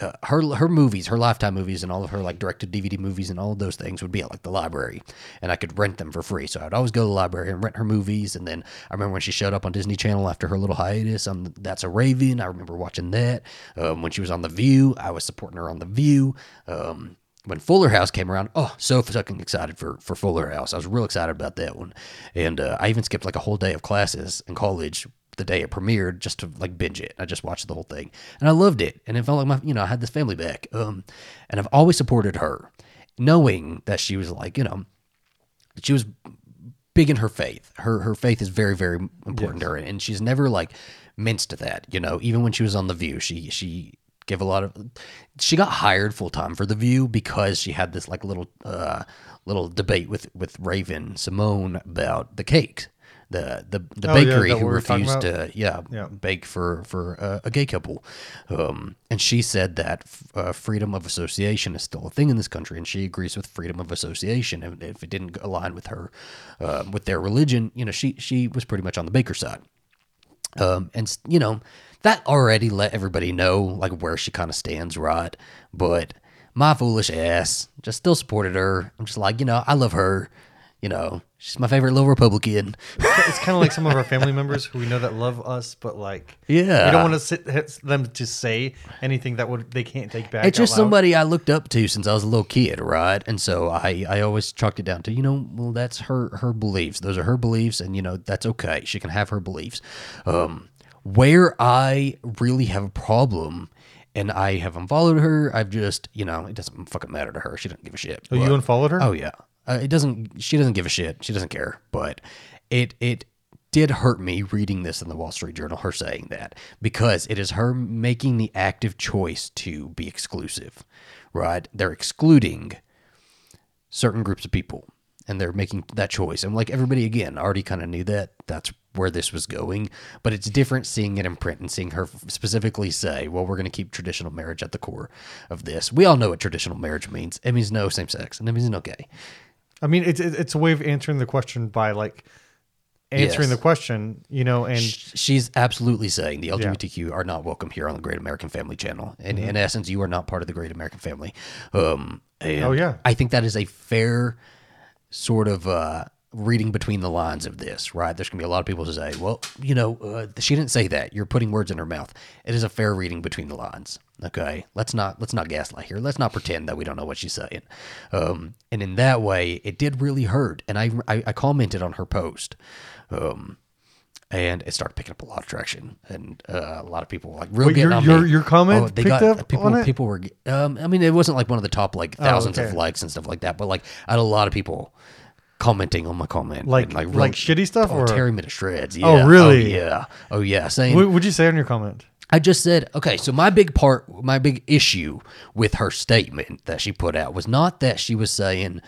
uh, her her movies, her Lifetime movies, and all of her like directed DVD movies and all of those things would be at like the library, and I could rent them for free. So I'd always go to the library and rent her movies. And then I remember when she showed up on Disney Channel after her little hiatus on That's So Raven. I remember watching that. Um, when she was on The View, I was supporting her on The View. Um, when Fuller House came around, oh, so fucking excited for for Fuller House. I was real excited about that one, and uh, I even skipped like a whole day of classes in college the day it premiered just to like binge it. I just watched the whole thing, and I loved it, and it felt like my you know I had this family back. Um, and I've always supported her, knowing that she was like you know, she was big in her faith. Her her faith is very very important to her, and she's never like minced that. You know, even when she was on the View, she she gave a lot of. She got hired full time for the View because she had this like little uh little debate with with Raven-Symoné about the cake. The, the the Oh, bakery that who we were talking refused to yeah, Yeah. bake for for uh, a gay couple, um, and she said that uh, freedom of association is still a thing in this country, and she agrees with freedom of association. And if it didn't align with her, uh, with their religion, you know, she she was pretty much on the baker side. Um, and you know that already let everybody know like where she kind of stands, right? But my foolish ass just still supported her. I'm just like, you know, I love her. You know, she's my favorite little Republican. It's kind of like some of our *laughs* family members who we know that love us, but like, Yeah. we don't want to sit them to say anything that would they can't take back. It's just somebody I looked up to since I was a little kid, right? And so I, I always chalked it down to, you know, well, that's her her beliefs. Those are her beliefs, and you know that's okay. She can have her beliefs. Um, where I really have a problem, and I have unfollowed her. I've just, you know, it doesn't fucking matter to her. She doesn't give a shit. Oh, you unfollowed her? Oh yeah, uh, it doesn't. She doesn't give a shit. She doesn't care. But it it did hurt me reading this in the Wall Street Journal. Her saying that because it is her making the active choice to be exclusive. Right? They're excluding certain groups of people, and they're making that choice. And like everybody again already kind of knew that. That's where this was going. But it's different seeing it in print and seeing her specifically say, "Well, we're going to keep traditional marriage at the core of this." We all know what traditional marriage means. It means no same sex, and it means no gay. I mean, it's it's a way of answering the question by like answering Yes. the question, you know, and she's absolutely saying the LGBTQ are not welcome here on the Great American Family channel. And in essence, you are not part of the Great American Family. Um, and Oh, yeah. I think that is a fair sort of uh, reading between the lines of this, right? There's going to be a lot of people who say, well, you know, uh, she didn't say that. You're putting words in her mouth. It is a fair reading between the lines. Okay, let's not let's not gaslight here. Let's not pretend that we don't know what she's saying. Um, and in that way, it did really hurt. And I I, I commented on her post. Um, and it started picking up a lot of traction, and uh, a lot of people were like real Wait, getting your- on your- me. your comment Oh, they picked got up people. on it? People were. Um, I mean, it wasn't like one of the top like thousands okay. of likes and stuff like that, but like I had a lot of people commenting on my comment, Like- and, like shitty stuff, Oh, or- tearing me to shreds. Yeah. Oh, really? Oh, yeah. Oh yeah. Saying what would you say on your comment? I just said, okay, so my big part, my big issue with her statement that she put out was not that she was saying,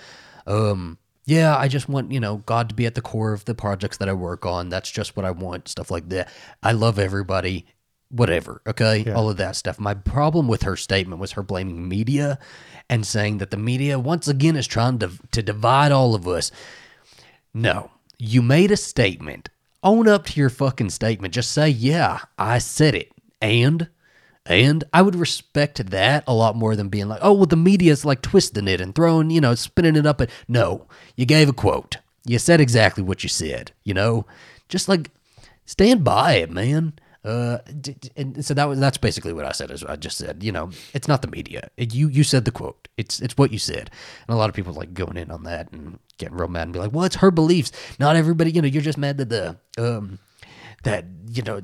um, yeah, I just want, you know, God to be at the core of the projects that I work on. That's just what I want, stuff like that. I love everybody, whatever, okay? All of that stuff. My problem with her statement was her blaming media and saying that the media, once again, is trying to, to divide all of us. No, you made a statement. Own up to your fucking statement. Just say, yeah, I said it. And, and I would respect that a lot more than being like, oh, well, the media's like twisting it and throwing, you know, spinning it up. And no, you gave a quote. You said exactly what you said, you know? Just like stand by it, man. Uh, and so that was that's basically what I said. Is I just said, you know, it's not the media. It, you you said the quote. It's it's what you said. And a lot of people like going in on that and getting real mad and be like, well, it's her beliefs. Not everybody. You know, you're just mad that the um that you know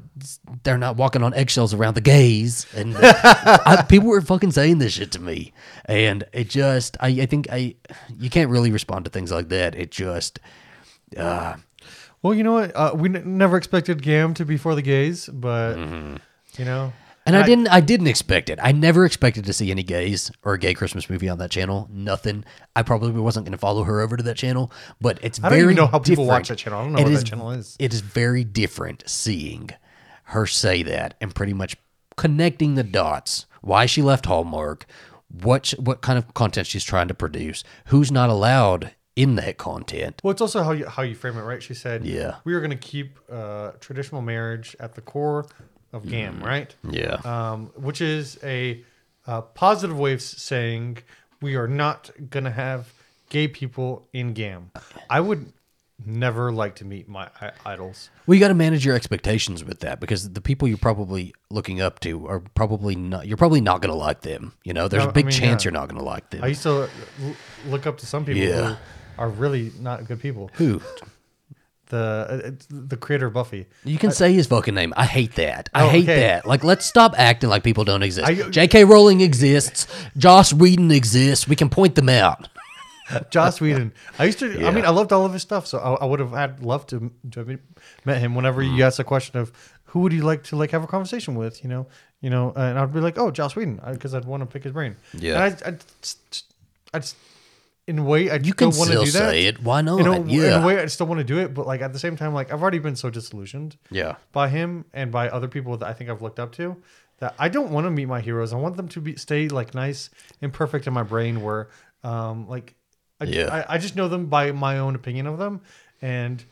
they're not walking on eggshells around the gays and I, people were fucking saying this shit to me and it just I, I think i you can't really respond to things like that it just uh Well, you know what? Uh, we n- never expected Gam to be for the gays, but Mm-hmm. you know, and I, didn't I didn't expect it. I never expected to see any gays or a gay Christmas movie on that channel. Nothing. I probably wasn't going to follow her over to that channel, but it's I don't very even know how people different. watch that channel. I don't know It what is- that channel is. It is very different seeing her say that and pretty much connecting the dots. Why she left Hallmark, what what kind of content she's trying to produce, who's not allowed in that content. Well, it's also how you how you frame it, right? She said, Yeah. we are going to keep uh, traditional marriage at the core of GAM, right?" Yeah. Um, which is a uh, positive way of saying we are not going to have gay people in GAM. I would never like to meet my I- idols. Well, you got to manage your expectations with that because the people you're probably looking up to are probably not. You're probably not going to like them. You know, there's No, a I big mean, chance yeah. you're not going to like them. I used to l- look up to some people Yeah. who are really not good people. Who? The uh, the creator of Buffy. You can say his fucking name. I hate that. I Oh, hate okay. that. Like, let's stop acting like people don't exist. I- J.K. Rowling exists. Joss Whedon exists. We can point them out. *laughs* Joss Whedon. I used to. I mean, I loved all of his stuff, so I, I would have had loved to, to have met him. Whenever Mm. you ask a question of who would you like to like have a conversation with, you know, you know, and I'd be like, oh, Joss Whedon, because I'd want to pick his brain. Yeah. and I, I, I just, in a way, I You can want to do that. say it. Why not? In yeah. a way, I still want to do it, but like at the same time, like I've already been so disillusioned yeah. by him and by other people that I think I've looked up to that I don't want to meet my heroes. I want them to be stay like nice and perfect in my brain where um like I, Yeah. I, I just know them by my own opinion of them and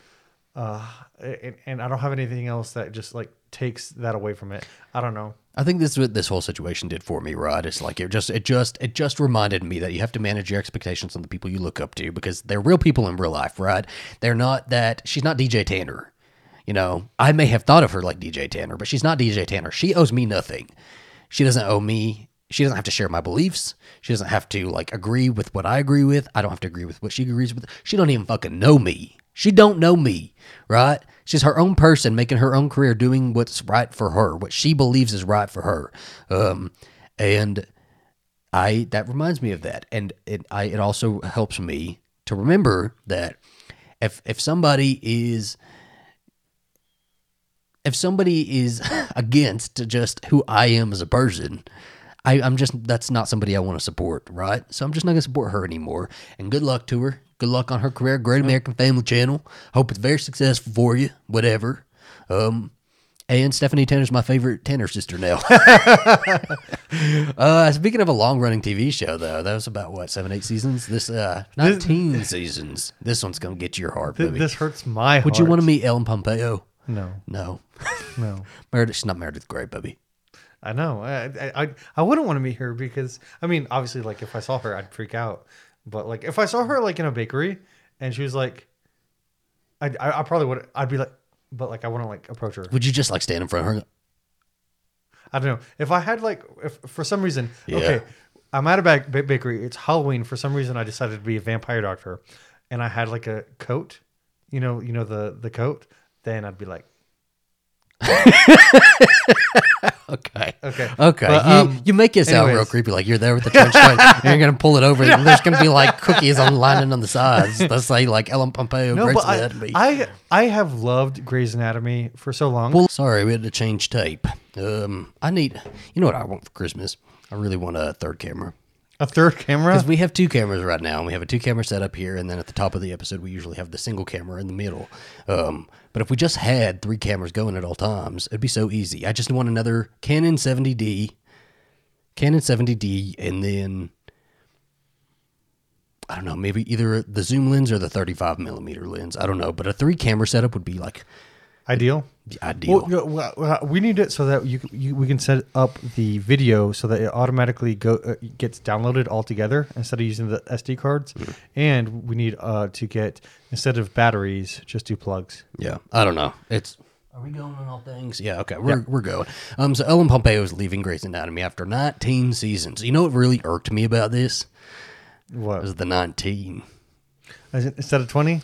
uh and, and I don't have anything else that just like takes that away from it. I don't know. I think this is what this whole situation did for me, Rod. It's like it just it just it just reminded me that you have to manage your expectations on the people you look up to because they're real people in real life, right? They're not that she's not DJ Tanner. You know, I may have thought of her like DJ Tanner, but she's not DJ Tanner. She owes me nothing. She doesn't owe me she doesn't have to share my beliefs. She doesn't have to like agree with what I agree with. I don't have to agree with what she agrees with. She don't even fucking know me. She don't know me, right? She's her own person making her own career doing what's right for her, what she believes is right for her. Um and I that reminds me of that. And it I it also helps me to remember that if if somebody is if somebody is *laughs* against just who I am as a person, I, I'm just that's not somebody I want to support, right? So I'm just not gonna support her anymore. And good luck to her. Good luck on her career. Great American Family Channel. Hope it's very successful for you. Whatever. Um, and Stephanie Tanner's my favorite Tanner sister now. *laughs* uh, speaking of a long running TV show, though, that was about what seven, eight seasons. This uh, nineteen seasons. This one's gonna get your heart, Th- baby. this hurts my heart. Would you want to meet Ellen Pompeo? No, No, no. *laughs* Meredith. She's not Meredith Grey, baby. I know. I, I I wouldn't want to meet her because I mean, obviously, like if I saw her, I'd freak out. But like if I saw her like in a bakery and she was like, I I, I probably would. I'd be like, but like I wouldn't like approach her. Would you just like stand in front of her? I don't know. If I had like, if for some reason, Yeah. okay, I'm at a ba- ba- bakery. It's Halloween. For some reason, I decided to be a vampire doctor, and I had like a coat. You know, you know the the coat. Then I'd be like, *laughs* Okay. okay, Okay. But, you, um, you make it sound real creepy. Like you're there with the trench coat and you're going to pull it over. And there's going to be like *laughs* cookies on lining on the sides. That's say like Ellen Pompeo, No, but I, I I have loved Grey's Anatomy for so long. Well, sorry, we had to change tape. Um, I need, you know what I want for Christmas? I really want a third camera. a third camera. Because we have two cameras right now, and we have a two camera setup here, and then at the top of the episode, we usually have the single camera in the middle. Um, but if we just had three cameras going at all times, it'd be so easy. I just want another Canon 70D, Canon 70D, and then I don't know, maybe either the zoom lens or the 35 millimeter lens. I don't know, but a three camera setup would be like Ideal. the ideal. Well, you know, well, we need it so that you, you we can set up the video so that it automatically go uh, gets downloaded all together instead of using the SD cards, Mm-hmm. and we need uh, to get instead of batteries just do plugs. Yeah, I don't know. It's are we going on all things? Yeah, okay, we're we're going. Um, so Ellen Pompeo is leaving Grey's Anatomy after 19 seasons. You know what really irked me about this What was the 19. Is it- instead of twenty?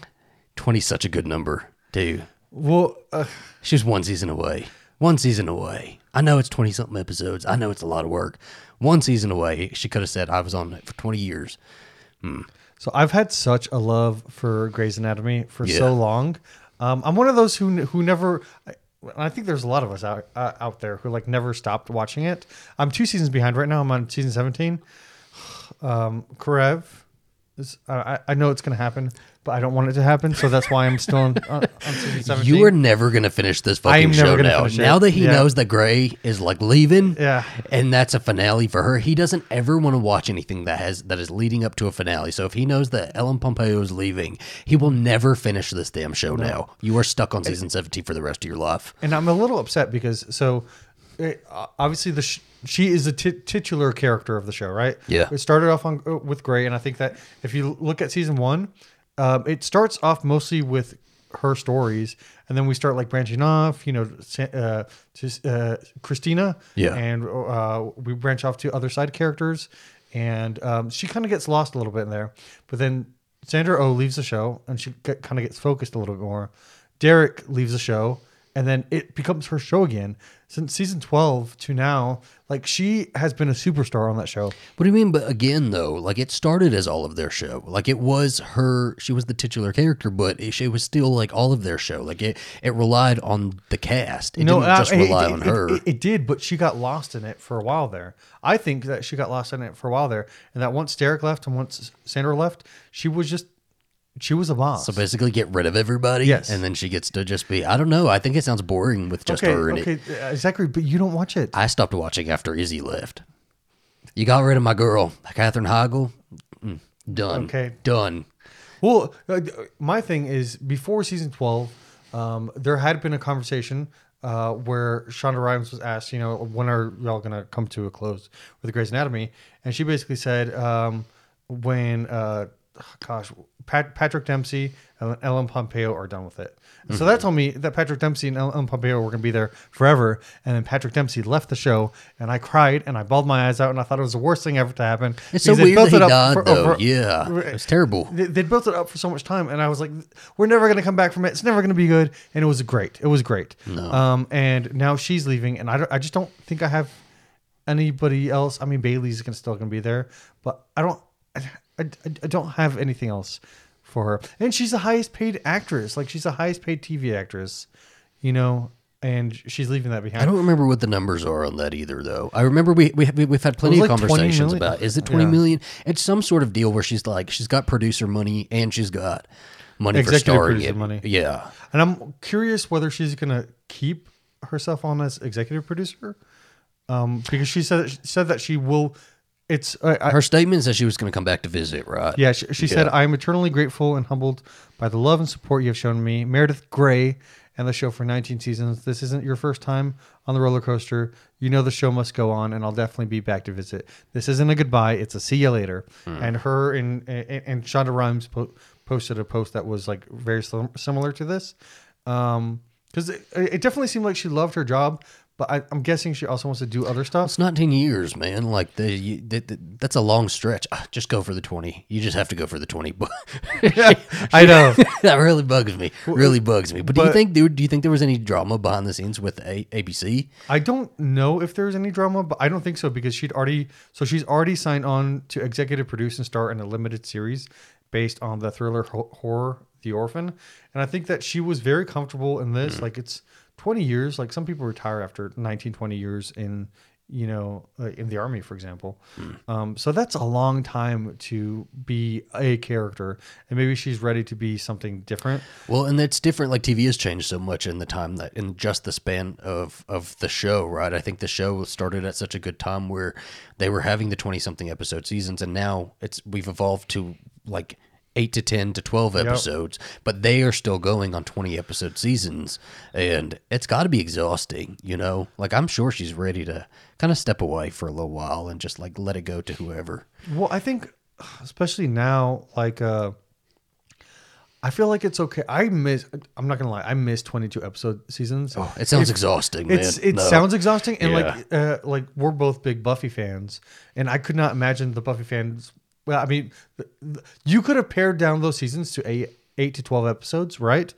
20 is such a good number, too. Well, uh, was one season away. One season away. I know it's 20 something episodes. I know it's a lot of work. One season away. She could have said I was on it for 20 years. so I've had such a love for Grey's Anatomy for Yeah. so long. Um, I'm one of those who who never. I, I think there's a lot of us out uh, out there who like never stopped watching it. I'm two seasons behind right now. I'm on season 17. *sighs* Um, Karev, is, uh, I I know it's gonna happen, but I don't want it to happen. So that's why I'm still on, *laughs* on, on season 17. You are never going to finish this fucking never show gonna now. finish it. Now that he Yeah. knows that Gray is like leaving, Yeah. and that's a finale for her, he doesn't ever want to watch anything that has that is leading up to a finale. So if he knows that Ellen Pompeo is leaving, he will never finish this damn show. Now you are stuck on season seventeen for the rest of your life. and I'm a little upset because so obviously the sh- she is the ti titular character of the show, right? Yeah. It started off on uh, with Gray, and I think that if you look at season one, um, it starts off mostly with her stories, and then we start like branching off, you know, uh, to uh, Cristina, Yeah. and uh, we branch off to other side characters, and um, she kind of gets lost a little bit in there, but then Sandra Oh leaves the show, and she kind of gets focused a little bit more. Derek leaves the show, and then it becomes her show again. Since season twelve to now, like she has been a superstar on that show. What do you mean? But again, though, like it started as all of their show. Like it was her. She was the titular character, but it, it was still like all of their show. Like it, it relied on the cast. It didn't uh, just rely it, on it- her. It, it did, but she got lost in it for a while there. I think that she got lost in it for a while there, and that once Derek left and once Sandra left, she was just she was a boss. So basically, get rid of everybody. Yes. And then she gets to just be. I don't know. I think it sounds boring with just okay, her in okay, it. uh, Zachary, but you don't watch it. I stopped watching after Izzy left. You got rid of my girl, Katherine Heigl. Mm, done. Okay. Done. Well, uh, my thing is before season 12, um, there had been a conversation uh, where Shonda Rhimes was asked, you know, when are y'all gonna come to a close with *The Grey's Anatomy? And she basically said, um, when, uh, gosh, Pat, Patrick Dempsey and Ellen Pompeo are done with it. And So that told me that Patrick Dempsey and Ellen Pompeo were gonna be there forever. And then Patrick Dempsey left the show, and I cried and I bawled my eyes out, and I thought it was the worst thing ever to happen. It's so weird built that he it up died, for though. over- yeah, it's terrible. they, they built it up for so much time and i was like we're never going to come back from it it's never going to be good and it was great it was great um and now she's leaving and i, don't, I just don't think i have anybody else i mean bailey's gonna, still going to be there but i don't I, I, I don't have anything else for her and she's the highest paid actress like she's the highest paid tv actress you know and she's leaving that behind I don't remember what the numbers are on that either, though. I remember we, we we've had plenty of 20 conversations about is it twenty Yeah. million? It's some sort of deal where she's like she's got producer money and she's got money for Executive starring it. money. Yeah, And I'm curious whether she's going to keep herself on as executive producer, um, because she said she said that she will. It's I, I, her statement says she was going to come back to visit, right? yeah. She, she said, "I am eternally grateful and humbled by the love and support you have shown me, Meredith Grey, and the show for 19 seasons. This isn't your first time on the roller coaster. You know the show must go on, and I'll definitely be back to visit. This isn't a goodbye; it's a see you later." Hmm. And her and and, and Shonda Rhimes po- posted a post that was like very sim- similar to this. Um, because it, it definitely seemed like she loved her job, but I, I'm guessing she also wants to do other stuff. It's not ten years, man. Like the, you, the, the that's a long stretch. Ah, Just go for the twenty. You just have to go for the twenty. *laughs* But I know. *laughs* that really bugs me. Really bugs me. But, do you think dude, do you think there was any drama behind the scenes with a- ABC? I don't know if there's any drama, but I don't think so because she'd already so she's already signed on to executive produce and star in a limited series based on the thriller ho- horror The Orphan, and I think that she was very comfortable in this. Like it's 20 years. Like some people retire after 19, 20 years in you know uh, in the army, for example. Um, so that's a long time to be a character, and maybe she's ready to be something different. Well, and it's different. Like TV has changed so much in the time that in just the span of of the show, right? I think the show started at such a good time where they were having the twenty something episode seasons, and now it's we've evolved to like eight to ten to twelve episodes, but they are still going on twenty episode seasons, and it's got to be exhausting, you know. Like I'm sure she's ready to kind of step away for a little while and just like let it go to whoever. Well, I think, *sighs* especially now, like, uh, I feel like it's okay. I miss. I'm not gonna lie. I miss 22 episode seasons. Oh, it sounds exhausting, man. It's it No. sounds exhausting, and Yeah. like uh, like we're both big Buffy fans, and I could not imagine the Buffy fans. Well, I mean, you could have pared down those seasons to eight eight to 12 episodes, right?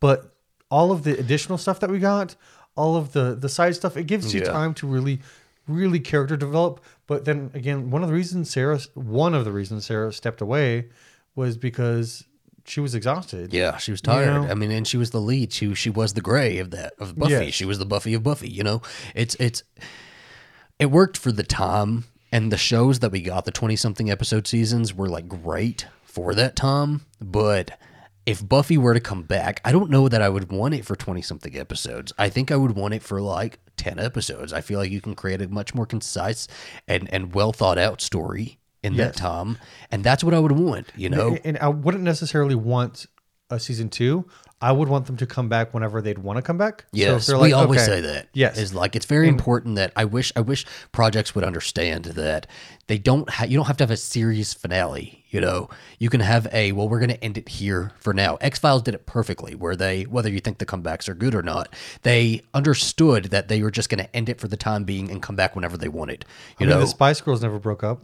But all of the additional stuff that we got, all of the the side stuff, it gives you Yeah. time to really really character develop. But then again, one of the reasons Sarah, one of the reasons Sarah stepped away was because she was exhausted. Yeah, she was tired. know? I mean, and she was the lead. She she was the Gray of that of Buffy. Yes. She was the Buffy of Buffy. You know, it's it's it worked for the time, and the shows that we got, the twenty something episode seasons, were like great for that time. But if Buffy were to come back, I don't know that I would want it for twenty something episodes. I think I would want it for like ten episodes. I feel like you can create a much more concise and and well thought out story in Yes. that time, and that's what I would want. You know. and I wouldn't necessarily want a season two. I would want them to come back whenever they'd want to come back. So if Yes, they're we always okay, say that. Yes, is like it's very important that I wish I wish projects would understand that they don't ha- you don't have to have a serious finale. You know, you can have a well, we're going to end it here for now. X Files did it perfectly, where they whether you think the comebacks are good or not, they understood that they were just going to end it for the time being and come back whenever they wanted. You I mean, know, the Spice Girls never broke up.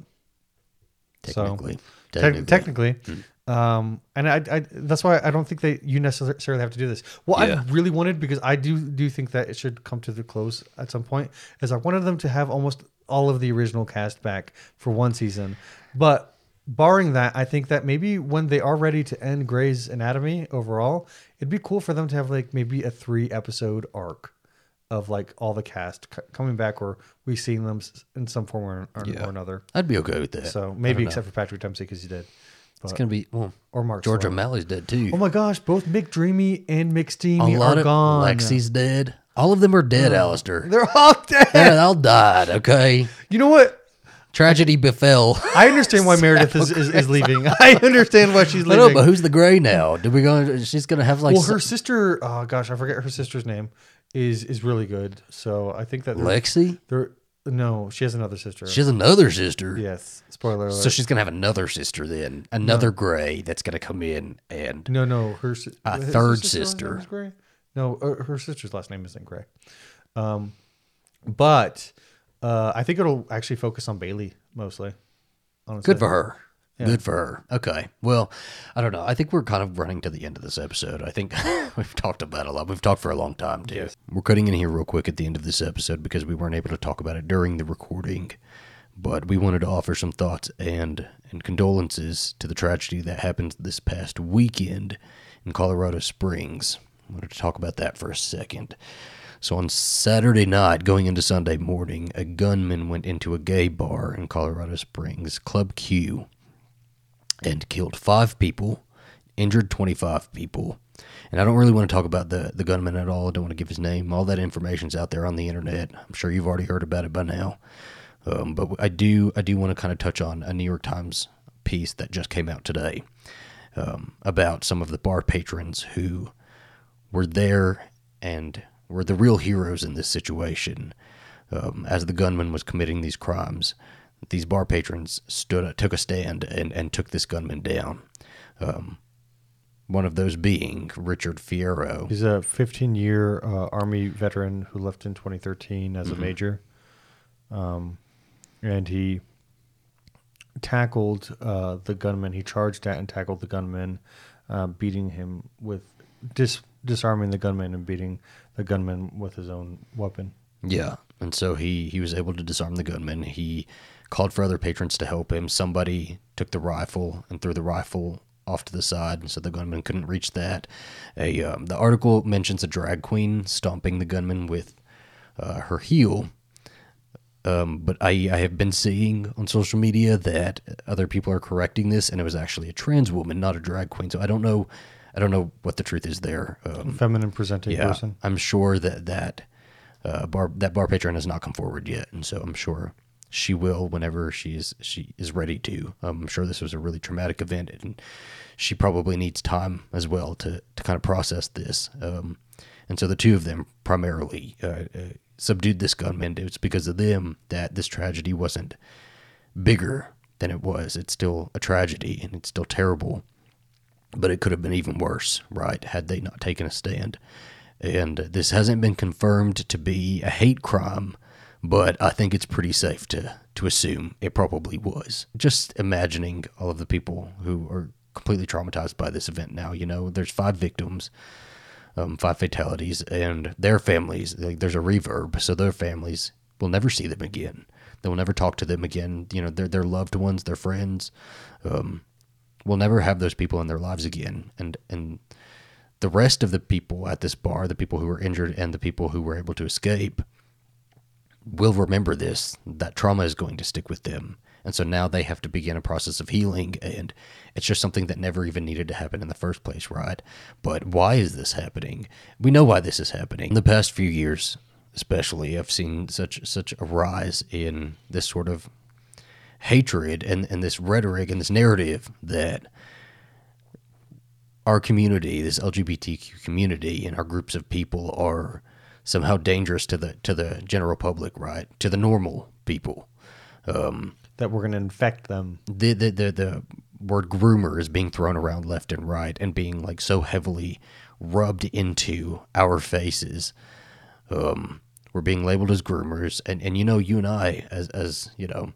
technically, So, technically. Tec- technically. Mm. Um, and I, I, that's why I don't think that you necessarily have to do this. Well, Yeah. I really wanted, because I do do think that it should come to the close at some point, is I wanted them to have almost all of the original cast back for one season. But barring that, I think that maybe when they are ready to end Grey's Anatomy overall, it'd be cool for them to have like maybe a three episode arc of like all the cast c- coming back, or we've seen them in some form or, or, Yeah. or another. I'd be okay with that. So maybe don't know. except for Patrick Dempsey because he did. It's gonna be well, Or Mark George Sloan. O'Malley's dead too. Oh my gosh, both McDreamy and lot are of gone. Lexi's dead. All of them are dead, Alistair. They're all dead. They're all died. Okay. You know what? Tragedy befell. I understand why *laughs* Meredith is, is, is leaving. *laughs* I understand why she's know, leaving. but who's the gray now? Did we go? She's gonna have like. well, some- her sister, oh gosh, I forget her sister's name, is is really good. So I think that Lexi? they're no, she has another sister. She has another sister. yes, spoiler alert. So she's gonna have another sister then, another Gray that's gonna come in and no, no, her si- A his third sister's last sister. name is Gray. No, uh, her sister's last name isn't Gray. Um, but uh, I think it'll actually focus on Bailey mostly. Honestly. good for her. Good for her. Okay. Well, I don't know. I think we're kind of running to the end of this episode. I think *laughs* we've talked about a lot. We've talked for a long time too. Yes. We're cutting in here real quick at the end of this episode because we weren't able to talk about it during the recording. But we wanted to offer some thoughts and and condolences to the tragedy that happened this past weekend in Colorado Springs. I wanted to talk about that for a second. So on Saturday night, going into Sunday morning, a gunman went into a gay bar in Colorado Springs, Club Q, and killed five people, injured 25 people. And I don't really want to talk about the, the gunman at all. I don't want to give his name. All that information's out there on the internet. I'm sure you've already heard about it by now. Um, but I do I do want to kind of touch on a New York Times piece that just came out today um, about some of the bar patrons who were there and were the real heroes in this situation. Um, as the gunman was committing these crimes, these bar patrons stood, took a stand, and, and took this gunman down. Um, one of those being Richard Fierro. He's a 15 year uh, Army veteran who left in 2013 as Mm-hmm. a major. Um, and he tackled uh, the gunman. He charged at and tackled the gunman, uh, beating him with dis- disarming the gunman and beating the gunman with his own weapon. Yeah, and so he he was able to disarm the gunman. He called for other patrons to help him. Somebody took the rifle and threw the rifle off to the side, so the gunman couldn't reach that. A um, the article mentions a drag queen stomping the gunman with uh, her heel. Um, but I, I have been seeing on social media that other people are correcting this, and it was actually a trans woman, not a drag queen. So I don't know, I don't know what the truth is there. Um, Feminine presenting yeah, person. I'm sure that that uh, bar that bar patron has not come forward yet, and so I'm sure she will whenever she's she is ready to. I'm sure this was a really traumatic event, and she probably needs time as well to to kind of process this. Um, and so the two of them primarily uh, uh, subdued this gunman. It was because of them that this tragedy wasn't bigger than it was. It's still a tragedy, and it's still terrible but it could have been even worse, right? Had they not taken a stand. And this hasn't been confirmed to be a hate crime, but I think it's pretty safe to, to assume it probably was. Just imagining all of the people who are completely traumatized by this event now. You know, there's five victims, um, five fatalities, and their families, like, there's a reverb, so their families will never see them again. They will never talk to them again. You know, their, their loved ones, their friends. Um, will never have those people in their lives again. And and the rest of the people at this bar, the people who were injured and the people who were able to escape, will remember this. That trauma is going to stick with them. And so now they have to begin a process of healing. And it's just something that never even needed to happen in the first place, right? But why is this happening? We know why this is happening. In the past few years, especially, I've seen such such a rise in this sort of hatred and, and this rhetoric and this narrative that our community, this LGBTQ community, and our groups of people are somehow dangerous to the to the general public, right? To the normal people. That we're going to infect them. The, the the the word groomer is being thrown around left and right and being like so heavily rubbed into our faces. Um, we're being labeled as groomers, and and you know, you and I, as as you know,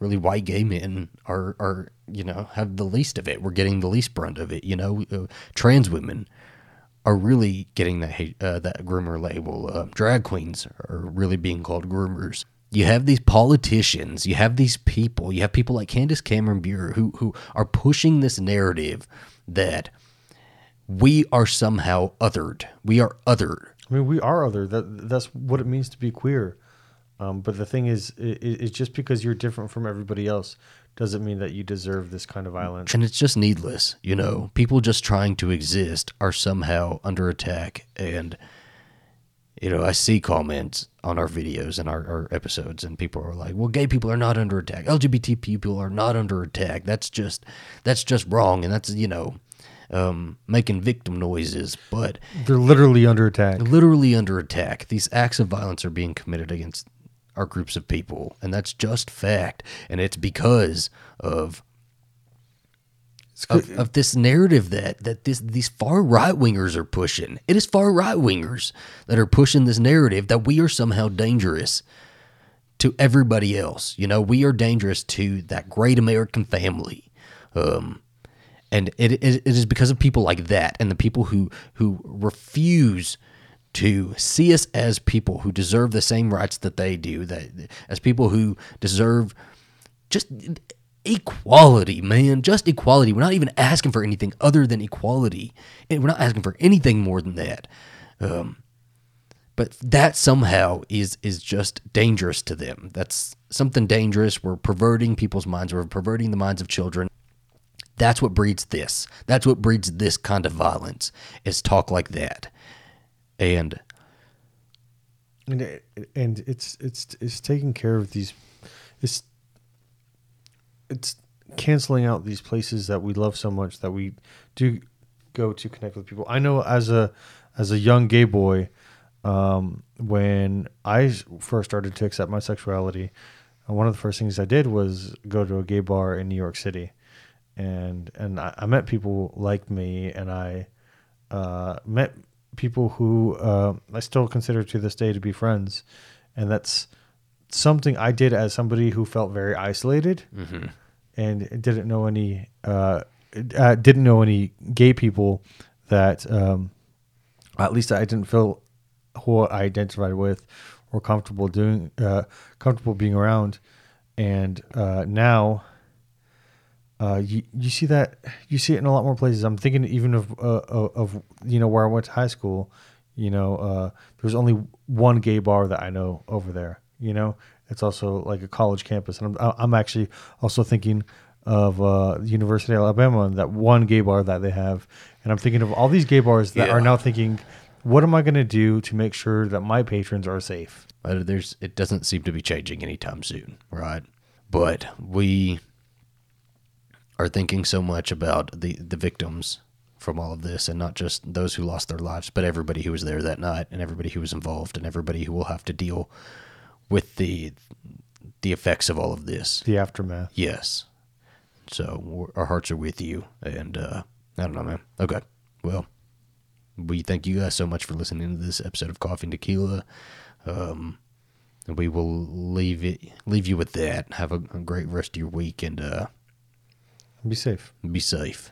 really white gay men are are you know have the least of it. We're getting the least brunt of it. You know, uh, trans women are really getting that uh, that groomer label. Uh, drag queens are really being called groomers. You have these politicians, you have these people, you have people like Candace Cameron Bure who who are pushing this narrative that we are somehow othered. We are othered. I mean, we are other. That that's what it means to be queer. Um, but the thing is, it, it's just because you're different from everybody else doesn't mean that you deserve this kind of violence. And it's just needless, you know. People just trying to exist are somehow under attack. And, you know, I see comments on our videos and our, our episodes, and people are like, well, gay people are not under attack. LGBT people are not under attack. That's just, that's just wrong. And that's, you know, um, making victim noises, but They're literally under attack. literally under attack. These acts of violence are being committed against our groups of people, and that's just fact. And it's because of of, of this narrative that that this these far right wingers are pushing. It is far right wingers that are pushing this narrative that we are somehow dangerous to everybody else. You know, we are dangerous to that great American family. Um, and it, it, it is because of people like that and the people who who refuse to see us as people who deserve the same rights that they do that as people who deserve just equality man just equality. We're not even asking for anything other than equality. And we're not asking for anything more than that. Um, but that somehow is is just dangerous to them. That's something dangerous. We're perverting people's minds. We're perverting the minds of children. That's what breeds this. That's what breeds this kind of violence. Is talk like that, and and and it's it's it's taking care of these it's it's canceling out these places that we love so much that we do go to connect with people. I know as a as a young gay boy um, when i first started to accept my sexuality uh, one of the first things i did was go to a gay bar in new york city. And and i, I met people like me and i uh, met people who uh, I still consider to this day to be friends, and that's something I did as somebody who felt very isolated and didn't know any uh, uh, didn't know any gay people that um, at least I didn't feel who I identified with or comfortable doing uh, comfortable being around, and uh, now uh, you you see that you see it in a lot more places. I'm thinking even of uh, of, you know where I went to high school. You know, uh, there's only one gay bar that I know over there. You know, it's also like a college campus, and I'm I'm actually also thinking of uh, the University of Alabama and that one gay bar that they have, and I'm thinking of all these gay bars that are now thinking, what am I going to do to make sure that my patrons are safe? but there's it doesn't seem to be changing anytime soon, right? But we are thinking so much about the the victims from all of this, and not just those who lost their lives, but everybody who was there that night, and everybody who was involved, and everybody who will have to deal with the the effects of all of this. The aftermath. Yes. So our hearts are with you, and uh, I don't know, man. Okay, well, we thank you guys so much for listening to this episode of Coffee and Tequila. Um, we will leave it leave you with that. Have a, a great rest of your week, and uh, Be safe. be safe.